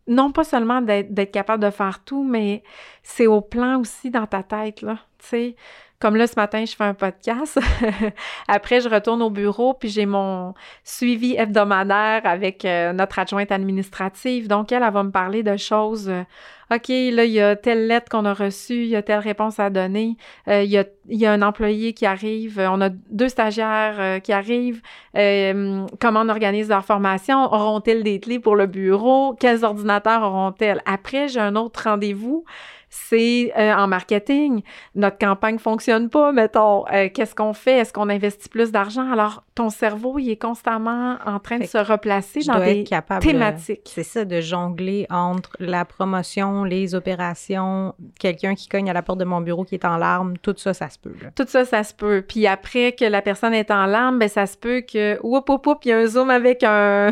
non pas seulement d'être capable de faire tout, mais c'est au plan aussi dans ta tête, là. Tu sais, comme là, ce matin, je fais un podcast. Après, je retourne au bureau, puis j'ai mon suivi hebdomadaire avec euh, notre adjointe administrative. Donc, elle, elle va me parler de choses. Euh, OK, là, il y a telle lettre qu'on a reçue, il y a telle réponse à donner, euh, il, y a, il, y a, un employé qui arrive, on a deux stagiaires qui arrivent, comment on organise leur formation, auront-elles des clés pour le bureau, quels ordinateurs auront-elles? Après, j'ai un autre rendez-vous c'est euh, en marketing. Notre campagne fonctionne pas, mettons. Euh, qu'est-ce qu'on fait? Est-ce qu'on investit plus d'argent? Alors, ton cerveau, il est constamment en train de se replacer dans des thématiques. C'est ça, de jongler entre la promotion, les opérations, quelqu'un qui cogne à la porte de mon bureau qui est en larmes, tout ça, ça se peut. Tout ça, ça se peut. Puis après que la personne est en larmes, ben ça se peut que, oup, oup, oup, il y a un zoom avec un...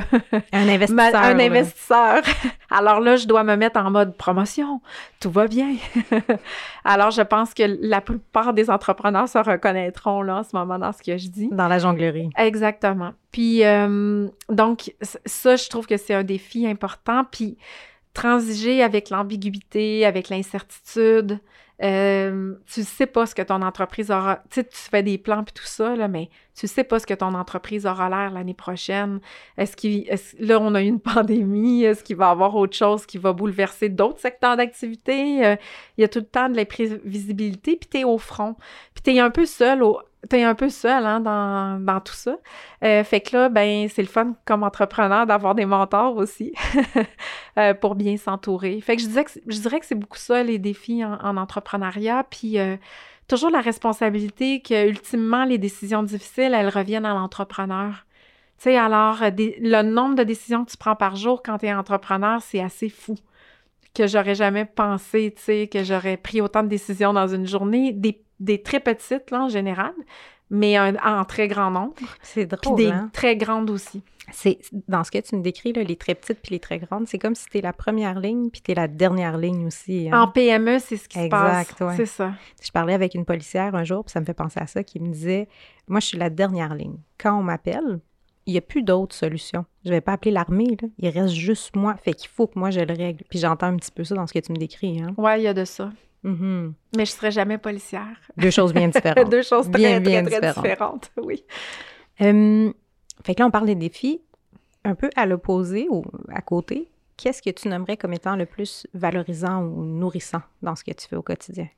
un investisseur. un investisseur. Alors là, je dois me mettre en mode promotion. Tout va bien. Alors, je pense que la plupart des entrepreneurs se reconnaîtront là en ce moment dans ce que je dis. Dans la jonglerie. Exactement. Puis, euh, donc, ça, je trouve que c'est un défi important. Puis, transiger avec l'ambiguïté, avec l'incertitude, euh, tu sais pas ce que ton entreprise aura. Tu sais, tu fais des plans puis tout ça, là, mais tu sais pas ce que ton entreprise aura l'air l'année prochaine. Est-ce qu'il. là, on a eu une pandémie. Est-ce qu'il va y avoir autre chose qui va bouleverser d'autres secteurs d'activité? Euh, il y a tout le temps de l'imprévisibilité, puis tu es au front. Puis tu es un peu seul au, t'es un peu seul hein, dans, dans, tout ça. Euh, fait que là, ben, c'est le fun comme entrepreneur d'avoir des mentors aussi euh, pour bien s'entourer. Fait que je, disais que je dirais que c'est beaucoup ça, les défis en, entrepreneuriat. Puis euh, toujours la responsabilité que, ultimement, les décisions difficiles, elles reviennent à l'entrepreneur. Tu sais, alors, le nombre de décisions que tu prends par jour quand tu es entrepreneur, c'est assez fou que j'aurais jamais pensé, tu sais, que j'aurais pris autant de décisions dans une journée. Des des très petites, là, en général, mais en très grand nombre. C'est drôle, Puis des hein? très grandes aussi. C'est dans ce que tu me décris, là, les très petites puis les très grandes, c'est comme si tu es la première ligne puis tu es la dernière ligne aussi. Hein? En PME, c'est ce qui se passe. C'est ça. Je parlais avec une policière un jour, puis ça me fait penser à ça, qui me disait Moi, je suis la dernière ligne. Quand on m'appelle, il n'y a plus d'autres solutions. Je vais pas appeler l'armée, là. Il reste juste moi. Fait qu'il faut que moi, je le règle. Puis j'entends un petit peu ça dans ce que tu me décris. Hein? Oui, il y a de ça. Mm-hmm. Mais je serais jamais policière. Deux choses bien différentes. Deux choses très, bien, très, très, différentes. oui. Hum, fait que là, on parle des défis. Un peu à l'opposé ou à côté, qu'est-ce que tu nommerais comme étant le plus valorisant ou nourrissant dans ce que tu fais au quotidien?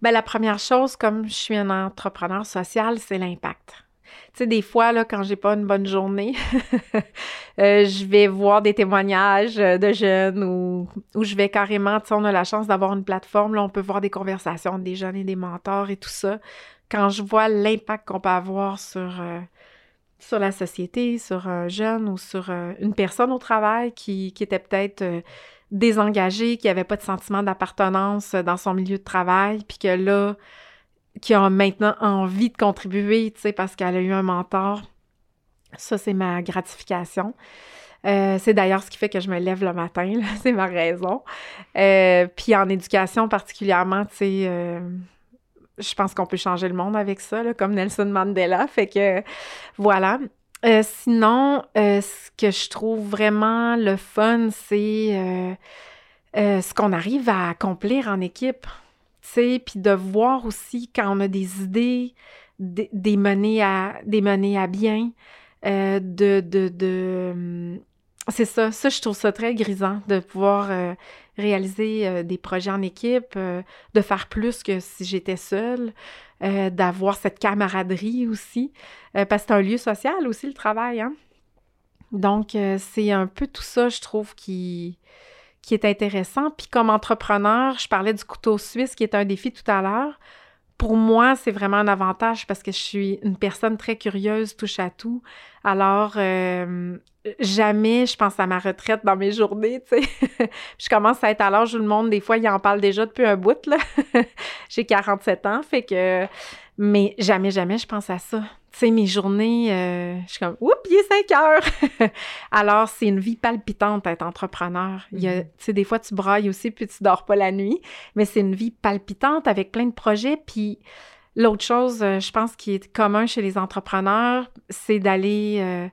Bien, la première chose, comme je suis un entrepreneur social, c'est l'impact. Tu sais, des fois, là, quand j'ai pas une bonne journée, euh, je vais voir des témoignages de jeunes ou, je vais carrément, tu sais, on a la chance d'avoir une plateforme, là, on peut voir des conversations des jeunes et des mentors et tout ça. Quand je vois l'impact qu'on peut avoir sur, euh, sur la société, sur un jeune ou sur euh, une personne au travail qui, qui était peut-être désengagée, qui avait pas de sentiment d'appartenance dans son milieu de travail, puis que là, qui a maintenant envie de contribuer, tu sais, parce qu'elle a eu un mentor. Ça, c'est ma gratification. Euh, c'est d'ailleurs ce qui fait que je me lève le matin, c'est ma raison. Euh, puis en éducation particulièrement, tu sais, euh, je pense qu'on peut changer le monde avec ça, comme Nelson Mandela. Fait que voilà. sinon, ce que je trouve vraiment le fun, c'est ce qu'on arrive à accomplir en équipe puis de voir aussi quand on a des idées, des, menées à, à bien, euh, de, de, hum, c'est ça, ça, je trouve ça très grisant de pouvoir euh, réaliser euh, des projets en équipe, de faire plus que si j'étais seule, d'avoir cette camaraderie aussi, parce que c'est un lieu social aussi, le travail, hein? Donc, c'est un peu tout ça, je trouve, qui, qui est intéressant. Puis comme entrepreneur, je parlais du couteau suisse qui est un défi tout à l'heure. pour moi, c'est vraiment un avantage parce que je suis une personne très curieuse, touche à tout. Alors, euh, jamais je pense à ma retraite dans mes journées, tu sais. je commence à être à l'âge où le monde, des fois, il en parle déjà depuis un bout, là. J'ai 47 ans, fait que... Mais jamais, jamais je pense à ça. Tu sais, mes journées, euh, je suis comme, oups, il est 5 heures! Alors, c'est une vie palpitante d'être entrepreneur. Il y a, mm-hmm. tu sais, des fois, tu brailles aussi, puis tu dors pas la nuit, mais c'est une vie palpitante avec plein de projets, puis... L'autre chose, euh, je pense, qui est commun chez les entrepreneurs, c'est d'aller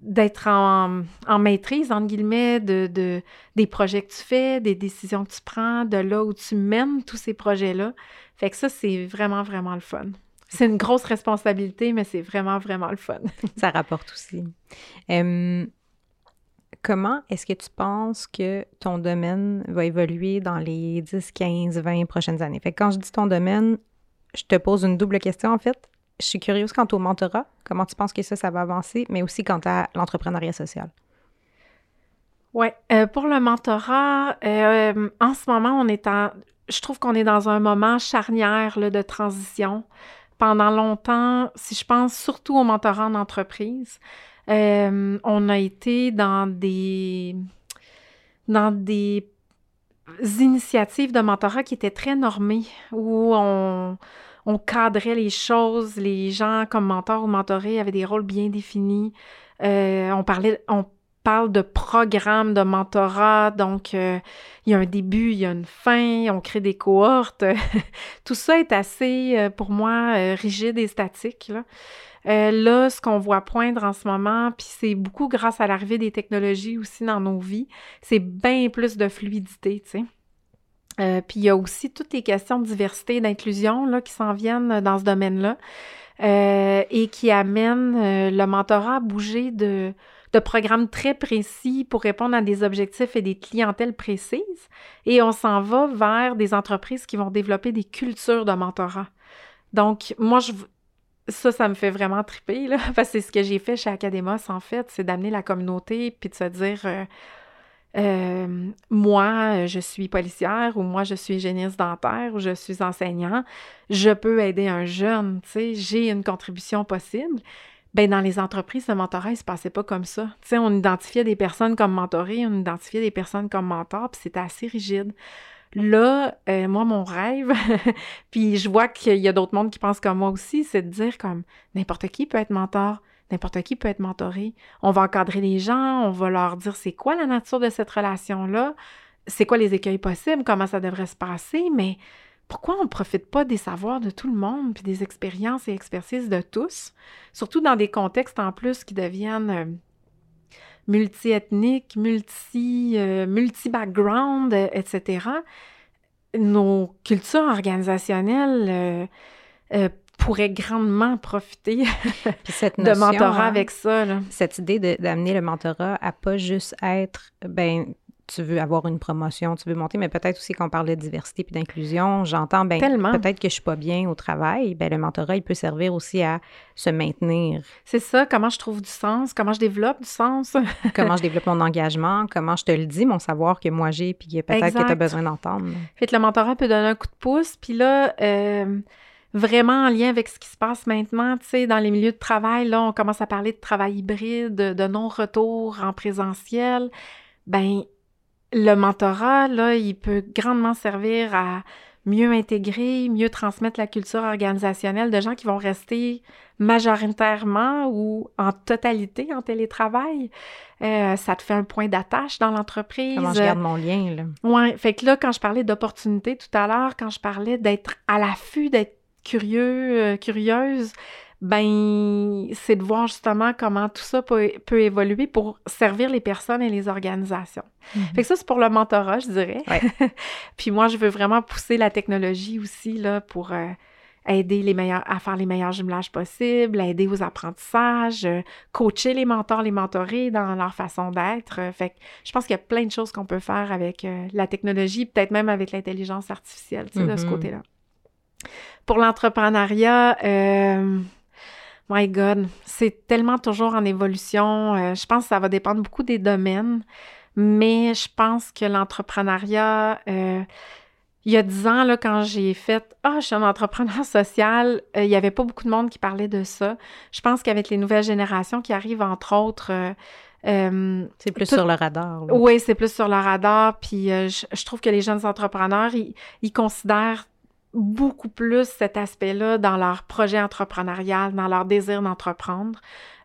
d'être en, maîtrise, entre guillemets, de, des projets que tu fais, des décisions que tu prends, de là où tu mènes tous ces projets-là. Fait que ça, c'est vraiment, vraiment le fun. C'est une grosse responsabilité, mais c'est vraiment, vraiment le fun. ça rapporte aussi. comment est-ce que tu penses que ton domaine va évoluer dans les 10, 15, 20 prochaines années? Fait que quand je dis ton domaine, je te pose une double question, en fait je suis curieuse quant au mentorat. Comment tu penses que ça, ça va avancer, mais aussi quant à l'entrepreneuriat social? Oui, euh, pour le mentorat, euh, en ce moment, on est en. Je trouve qu'on est dans un moment charnière de transition. Pendant longtemps, si je pense surtout au mentorat en entreprise, euh, on a été dans des dans des initiatives de mentorat qui étaient très normées, où on, on cadrait les choses, les gens comme mentors ou mentorés avaient des rôles bien définis. Euh, on parlait, parle de programme de mentorat, donc euh, il y a un début, il y a une fin, on crée des cohortes. Tout ça est assez, euh, pour moi, rigide et statique. Là. là, ce qu'on voit poindre en ce moment, puis c'est beaucoup grâce à l'arrivée des technologies aussi dans nos vies, c'est bien plus de fluidité, tu sais. Euh, puis il y a aussi toutes les questions de diversité et d'inclusion qui s'en viennent dans ce domaine-là euh, et qui amènent euh, le mentorat à bouger de, de programmes très précis pour répondre à des objectifs et des clientèles précises. Et on s'en va vers des entreprises qui vont développer des cultures de mentorat. Donc, moi, je, ça, ça me fait vraiment triper, là, parce que c'est ce que j'ai fait chez Academos, en fait, c'est d'amener la communauté puis de se dire euh, moi, je suis policière ou moi, je suis hygiéniste dentaire ou je suis enseignant, je peux aider un jeune, tu sais, j'ai une contribution possible. Ben dans les entreprises, le mentorat, il se passait pas comme ça. Tu sais, on identifiait des personnes comme mentorées, on identifiait des personnes comme mentors, puis c'était assez rigide. Là, euh, moi, mon rêve, puis je vois qu'il y a d'autres mondes qui pensent comme moi aussi, c'est de dire comme n'importe qui peut être mentor, N'importe qui peut être mentoré. On va encadrer les gens, on va leur dire c'est quoi la nature de cette relation-là, c'est quoi les écueils possibles, comment ça devrait se passer, mais pourquoi on ne profite pas des savoirs de tout le monde, puis des expériences et expertises de tous, surtout dans des contextes en plus qui deviennent euh, multi-ethniques, multi, euh, multi-background, etc. Nos cultures organisationnelles euh, pourrait grandement profiter de mentorat hein, avec ça. Cette idée d'amener le mentorat à pas juste être, ben, tu veux avoir une promotion, tu veux monter, mais peut-être aussi qu'on parle de diversité puis d'inclusion, j'entends, ben, peut-être que je suis pas bien au travail, ben, le mentorat, il peut servir aussi à se maintenir. C'est ça, comment je trouve du sens, comment je développe du sens. comment je développe mon engagement, comment je te le dis, mon savoir que moi j'ai, puis peut-être que tu as besoin d'entendre. Fait le mentorat peut donner un coup de pouce, puis là, euh, vraiment en lien avec ce qui se passe maintenant, tu sais, dans les milieux de travail, là, on commence à parler de travail hybride, de non-retour en présentiel. Ben, le mentorat, là, il peut grandement servir à mieux intégrer, mieux transmettre la culture organisationnelle de gens qui vont rester majoritairement ou en totalité en télétravail. Euh, ça te fait un point d'attache dans l'entreprise. Comment je garde mon lien, là? Oui, fait que là, quand je parlais d'opportunité tout à l'heure, quand je parlais d'être à l'affût, d'être curieux, euh, curieuse, ben c'est de voir justement comment tout ça peut, évoluer pour servir les personnes et les organisations. Mhm. Fait que ça, c'est pour le mentorat, je dirais. Puis moi, je veux vraiment pousser la technologie aussi là, pour euh, aider les meilleurs à faire les meilleurs jumelages possibles, aider aux apprentissages, euh, coacher les mentors, les mentorés dans leur façon d'être. fait que je pense qu'il y a plein de choses qu'on peut faire avec la technologie, peut-être même avec l'intelligence artificielle, tu sais, de ce mhm. côté-là. Pour l'entrepreneuriat, euh, my God, c'est tellement toujours en évolution. Euh, je pense que ça va dépendre beaucoup des domaines, mais je pense que l'entrepreneuriat, euh, il y a dix ans, là, quand j'ai fait « Ah, je suis un entrepreneur social il n'y avait pas beaucoup de monde qui parlait de ça. Je pense qu'avec les nouvelles générations qui arrivent, entre autres... c'est plus sur le radar. Oui, c'est plus sur le radar. Puis je, trouve que les jeunes entrepreneurs, ils considèrent beaucoup plus cet aspect-là dans leur projet entrepreneurial, dans leur désir d'entreprendre.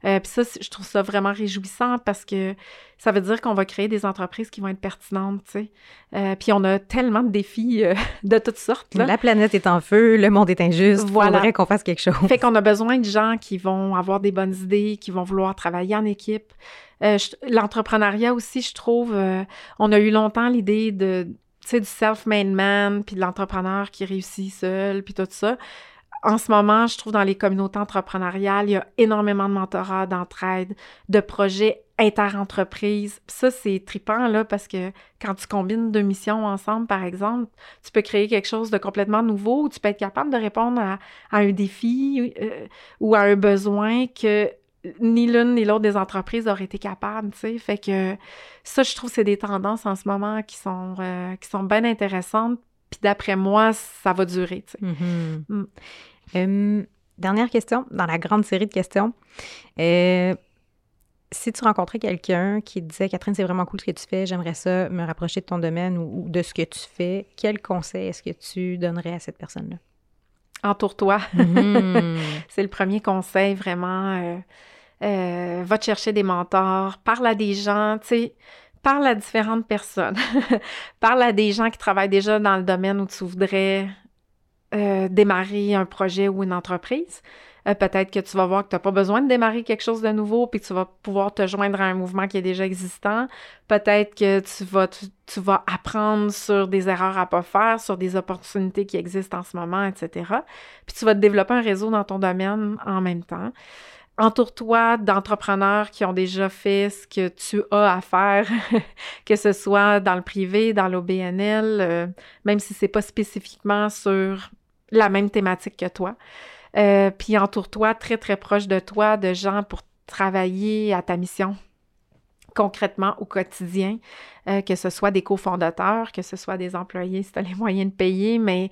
Euh, puis ça, je trouve ça vraiment réjouissant parce que ça veut dire qu'on va créer des entreprises qui vont être pertinentes, tu sais. Euh, puis on a tellement de défis euh, de toutes sortes. Là. La planète est en feu, le monde est injuste, voilà. il faudrait qu'on fasse quelque chose. Fait qu'on a besoin de gens qui vont avoir des bonnes idées, qui vont vouloir travailler en équipe. L'entrepreneuriat aussi, je trouve, on a eu longtemps l'idée de tu sais, du self-made man, puis de l'entrepreneur qui réussit seul, puis tout ça. En ce moment, je trouve dans les communautés entrepreneuriales, il y a énormément de mentorat, d'entraide, de projets inter-entreprises. Ça, c'est trippant, là, parce que quand tu combines deux missions ensemble, par exemple, tu peux créer quelque chose de complètement nouveau ou tu peux être capable de répondre à, un défi euh, ou à un besoin que ni l'une ni l'autre des entreprises auraient été capables, tu sais. Fait que ça, je trouve c'est des tendances en ce moment qui sont, euh, qui sont bien intéressantes. Puis d'après moi, ça va durer, tu sais. Mm-hmm. Mm. Dernière question, dans la grande série de questions. Euh, si tu rencontrais quelqu'un qui disait Catherine, c'est vraiment cool ce que tu fais, j'aimerais ça me rapprocher de ton domaine ou, de ce que tu fais, quel conseil est-ce que tu donnerais à cette personne-là? Entoure-toi. Mm-hmm. c'est le premier conseil vraiment. Euh, euh, va te chercher des mentors, parle à des gens, tu sais, parle à différentes personnes. parle à des gens qui travaillent déjà dans le domaine où tu voudrais euh, démarrer un projet ou une entreprise. Euh, peut-être que tu vas voir que tu n'as pas besoin de démarrer quelque chose de nouveau, puis tu vas pouvoir te joindre à un mouvement qui est déjà existant. Peut-être que tu vas, tu, vas apprendre sur des erreurs à pas faire, sur des opportunités qui existent en ce moment, etc. Puis tu vas te développer un réseau dans ton domaine en même temps. Entoure-toi d'entrepreneurs qui ont déjà fait ce que tu as à faire, que ce soit dans le privé, dans l'OBNL, euh, même si c'est pas spécifiquement sur la même thématique que toi. Euh, puis entoure-toi très, très proche de toi de gens pour travailler à ta mission concrètement au quotidien, euh, que ce soit des cofondateurs, que ce soit des employés si tu as les moyens de payer, mais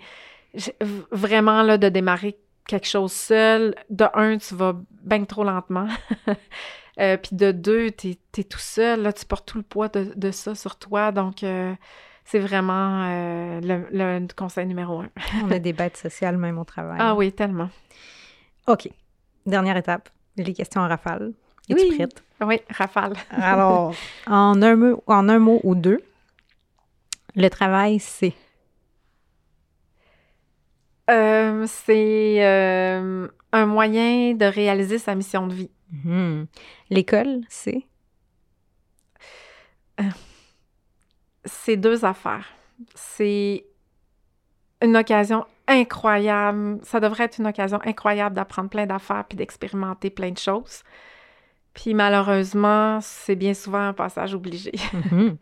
vraiment là, de démarrer quelque chose seul, de un, tu vas bien trop lentement. euh, puis de deux, tu es, tout seul, là, tu portes tout le poids de, ça sur toi. Donc, c'est vraiment euh, le, conseil numéro un. On a des bêtes sociales même au travail. Ah oui, tellement. OK. Dernière étape, les questions en rafale. Es-tu oui. prête? Oui, rafale. Alors, en un, mot, en un mot ou deux, le travail, c'est? Euh, c'est euh, un moyen de réaliser sa mission de vie. Mhm. L'école, c'est? C'est deux affaires. C'est une occasion incroyable. Ça devrait être une occasion incroyable d'apprendre plein d'affaires puis d'expérimenter plein de choses. Puis malheureusement, c'est bien souvent un passage obligé. Mhm.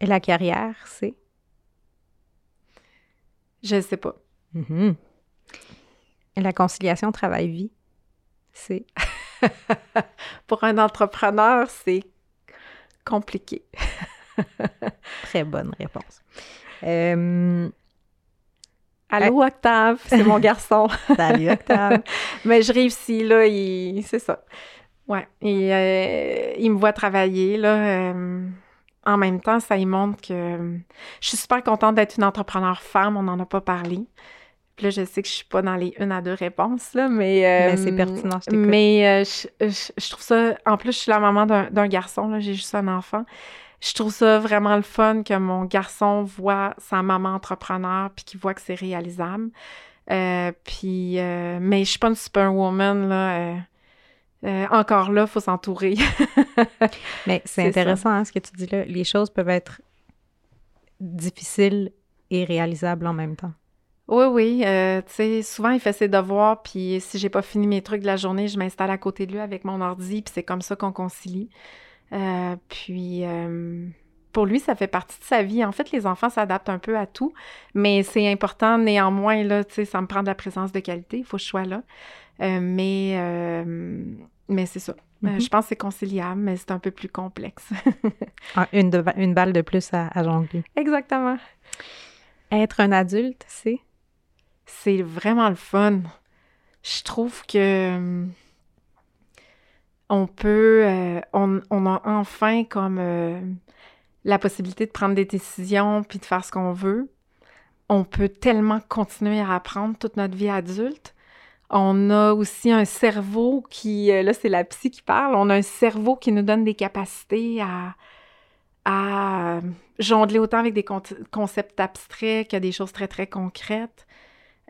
Et la carrière, c'est? Je ne sais pas. Mm-hmm. La conciliation travail-vie, c'est? Pour un entrepreneur, c'est compliqué. Très bonne réponse. Euh, Allô, Octave, c'est mon garçon. Salut, Octave. Mais je réussis, là, c'est ça. Ouais, et euh, il me voit travailler, là. Euh, en même temps, ça y montre que je suis super contente d'être une entrepreneur femme, on n'en a pas parlé. Puis là, je sais que je suis pas dans les une à deux réponses, là, mais... Mais c'est pertinent, je Mais je, trouve ça... En plus, je suis la maman d'un garçon, là, j'ai juste un enfant. Je trouve ça vraiment le fun que mon garçon voit sa maman entrepreneur puis qu'il voit que c'est réalisable. Euh, puis... mais je suis pas une superwoman, là euh, encore là, il faut s'entourer. Mais c'est intéressant hein, ce que tu dis là. Les choses peuvent être difficiles et réalisables en même temps. Oui, oui. Euh, tu sais, souvent, il fait ses devoirs, puis si j'ai pas fini mes trucs de la journée, je m'installe à côté de lui avec mon ordi, puis c'est comme ça qu'on concilie. Euh, puis, pour lui, ça fait partie de sa vie. En fait, les enfants s'adaptent un peu à tout, mais c'est important néanmoins, là, tu sais, ça me prend de la présence de qualité, il faut que je sois là. mais mais c'est ça. Euh, mhm. je pense que c'est conciliable, mais c'est un peu plus complexe. Ah, une, une balle de plus à, jongler. Exactement. Être un adulte, c'est? C'est vraiment le fun. Je trouve que hum, on peut, euh, on, a enfin comme euh, la possibilité de prendre des décisions puis de faire ce qu'on veut. On peut tellement continuer à apprendre toute notre vie adulte. On a aussi un cerveau qui, euh, là c'est la psy qui parle, on a un cerveau qui nous donne des capacités à, à jongler autant avec des concepts abstraits que des choses très très concrètes.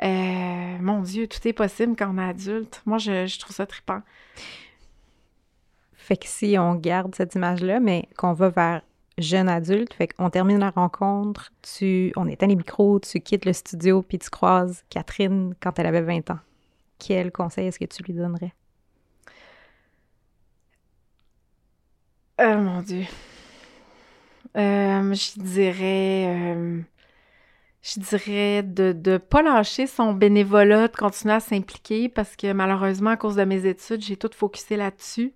mon Dieu, tout est possible quand on est adulte. Moi, je, je trouve ça trippant. Fait que si on garde cette image-là, mais qu'on va vers jeune adulte, fait qu'on termine la rencontre, tu, on éteint les micros, tu quittes le studio, puis tu croises Catherine quand elle avait 20 ans. Quel conseil est-ce que tu lui donnerais? Oh mon Dieu. Euh, je dirais. Euh, je dirais de ne pas lâcher son bénévolat, de continuer à s'impliquer parce que malheureusement, à cause de mes études, j'ai tout focusé là-dessus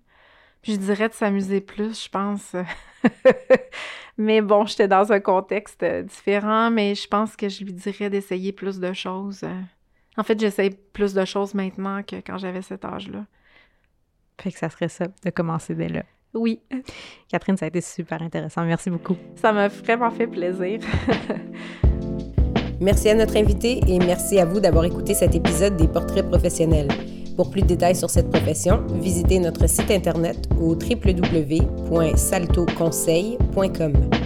je dirais de s'amuser plus, je pense. mais bon, j'étais dans un contexte euh, différent, mais je pense que je lui dirais d'essayer plus de choses. En fait, j'essaye plus de choses maintenant que quand j'avais cet âge-là. Fait que ça serait ça, de commencer dès là. Oui. Catherine, ça a été super intéressant. Merci beaucoup. Ça m'a vraiment fait plaisir. merci à notre invité et merci à vous d'avoir écouté cet épisode des Portraits professionnels. Pour plus de détails sur cette profession, visitez notre site internet au www.saltoconseil.com.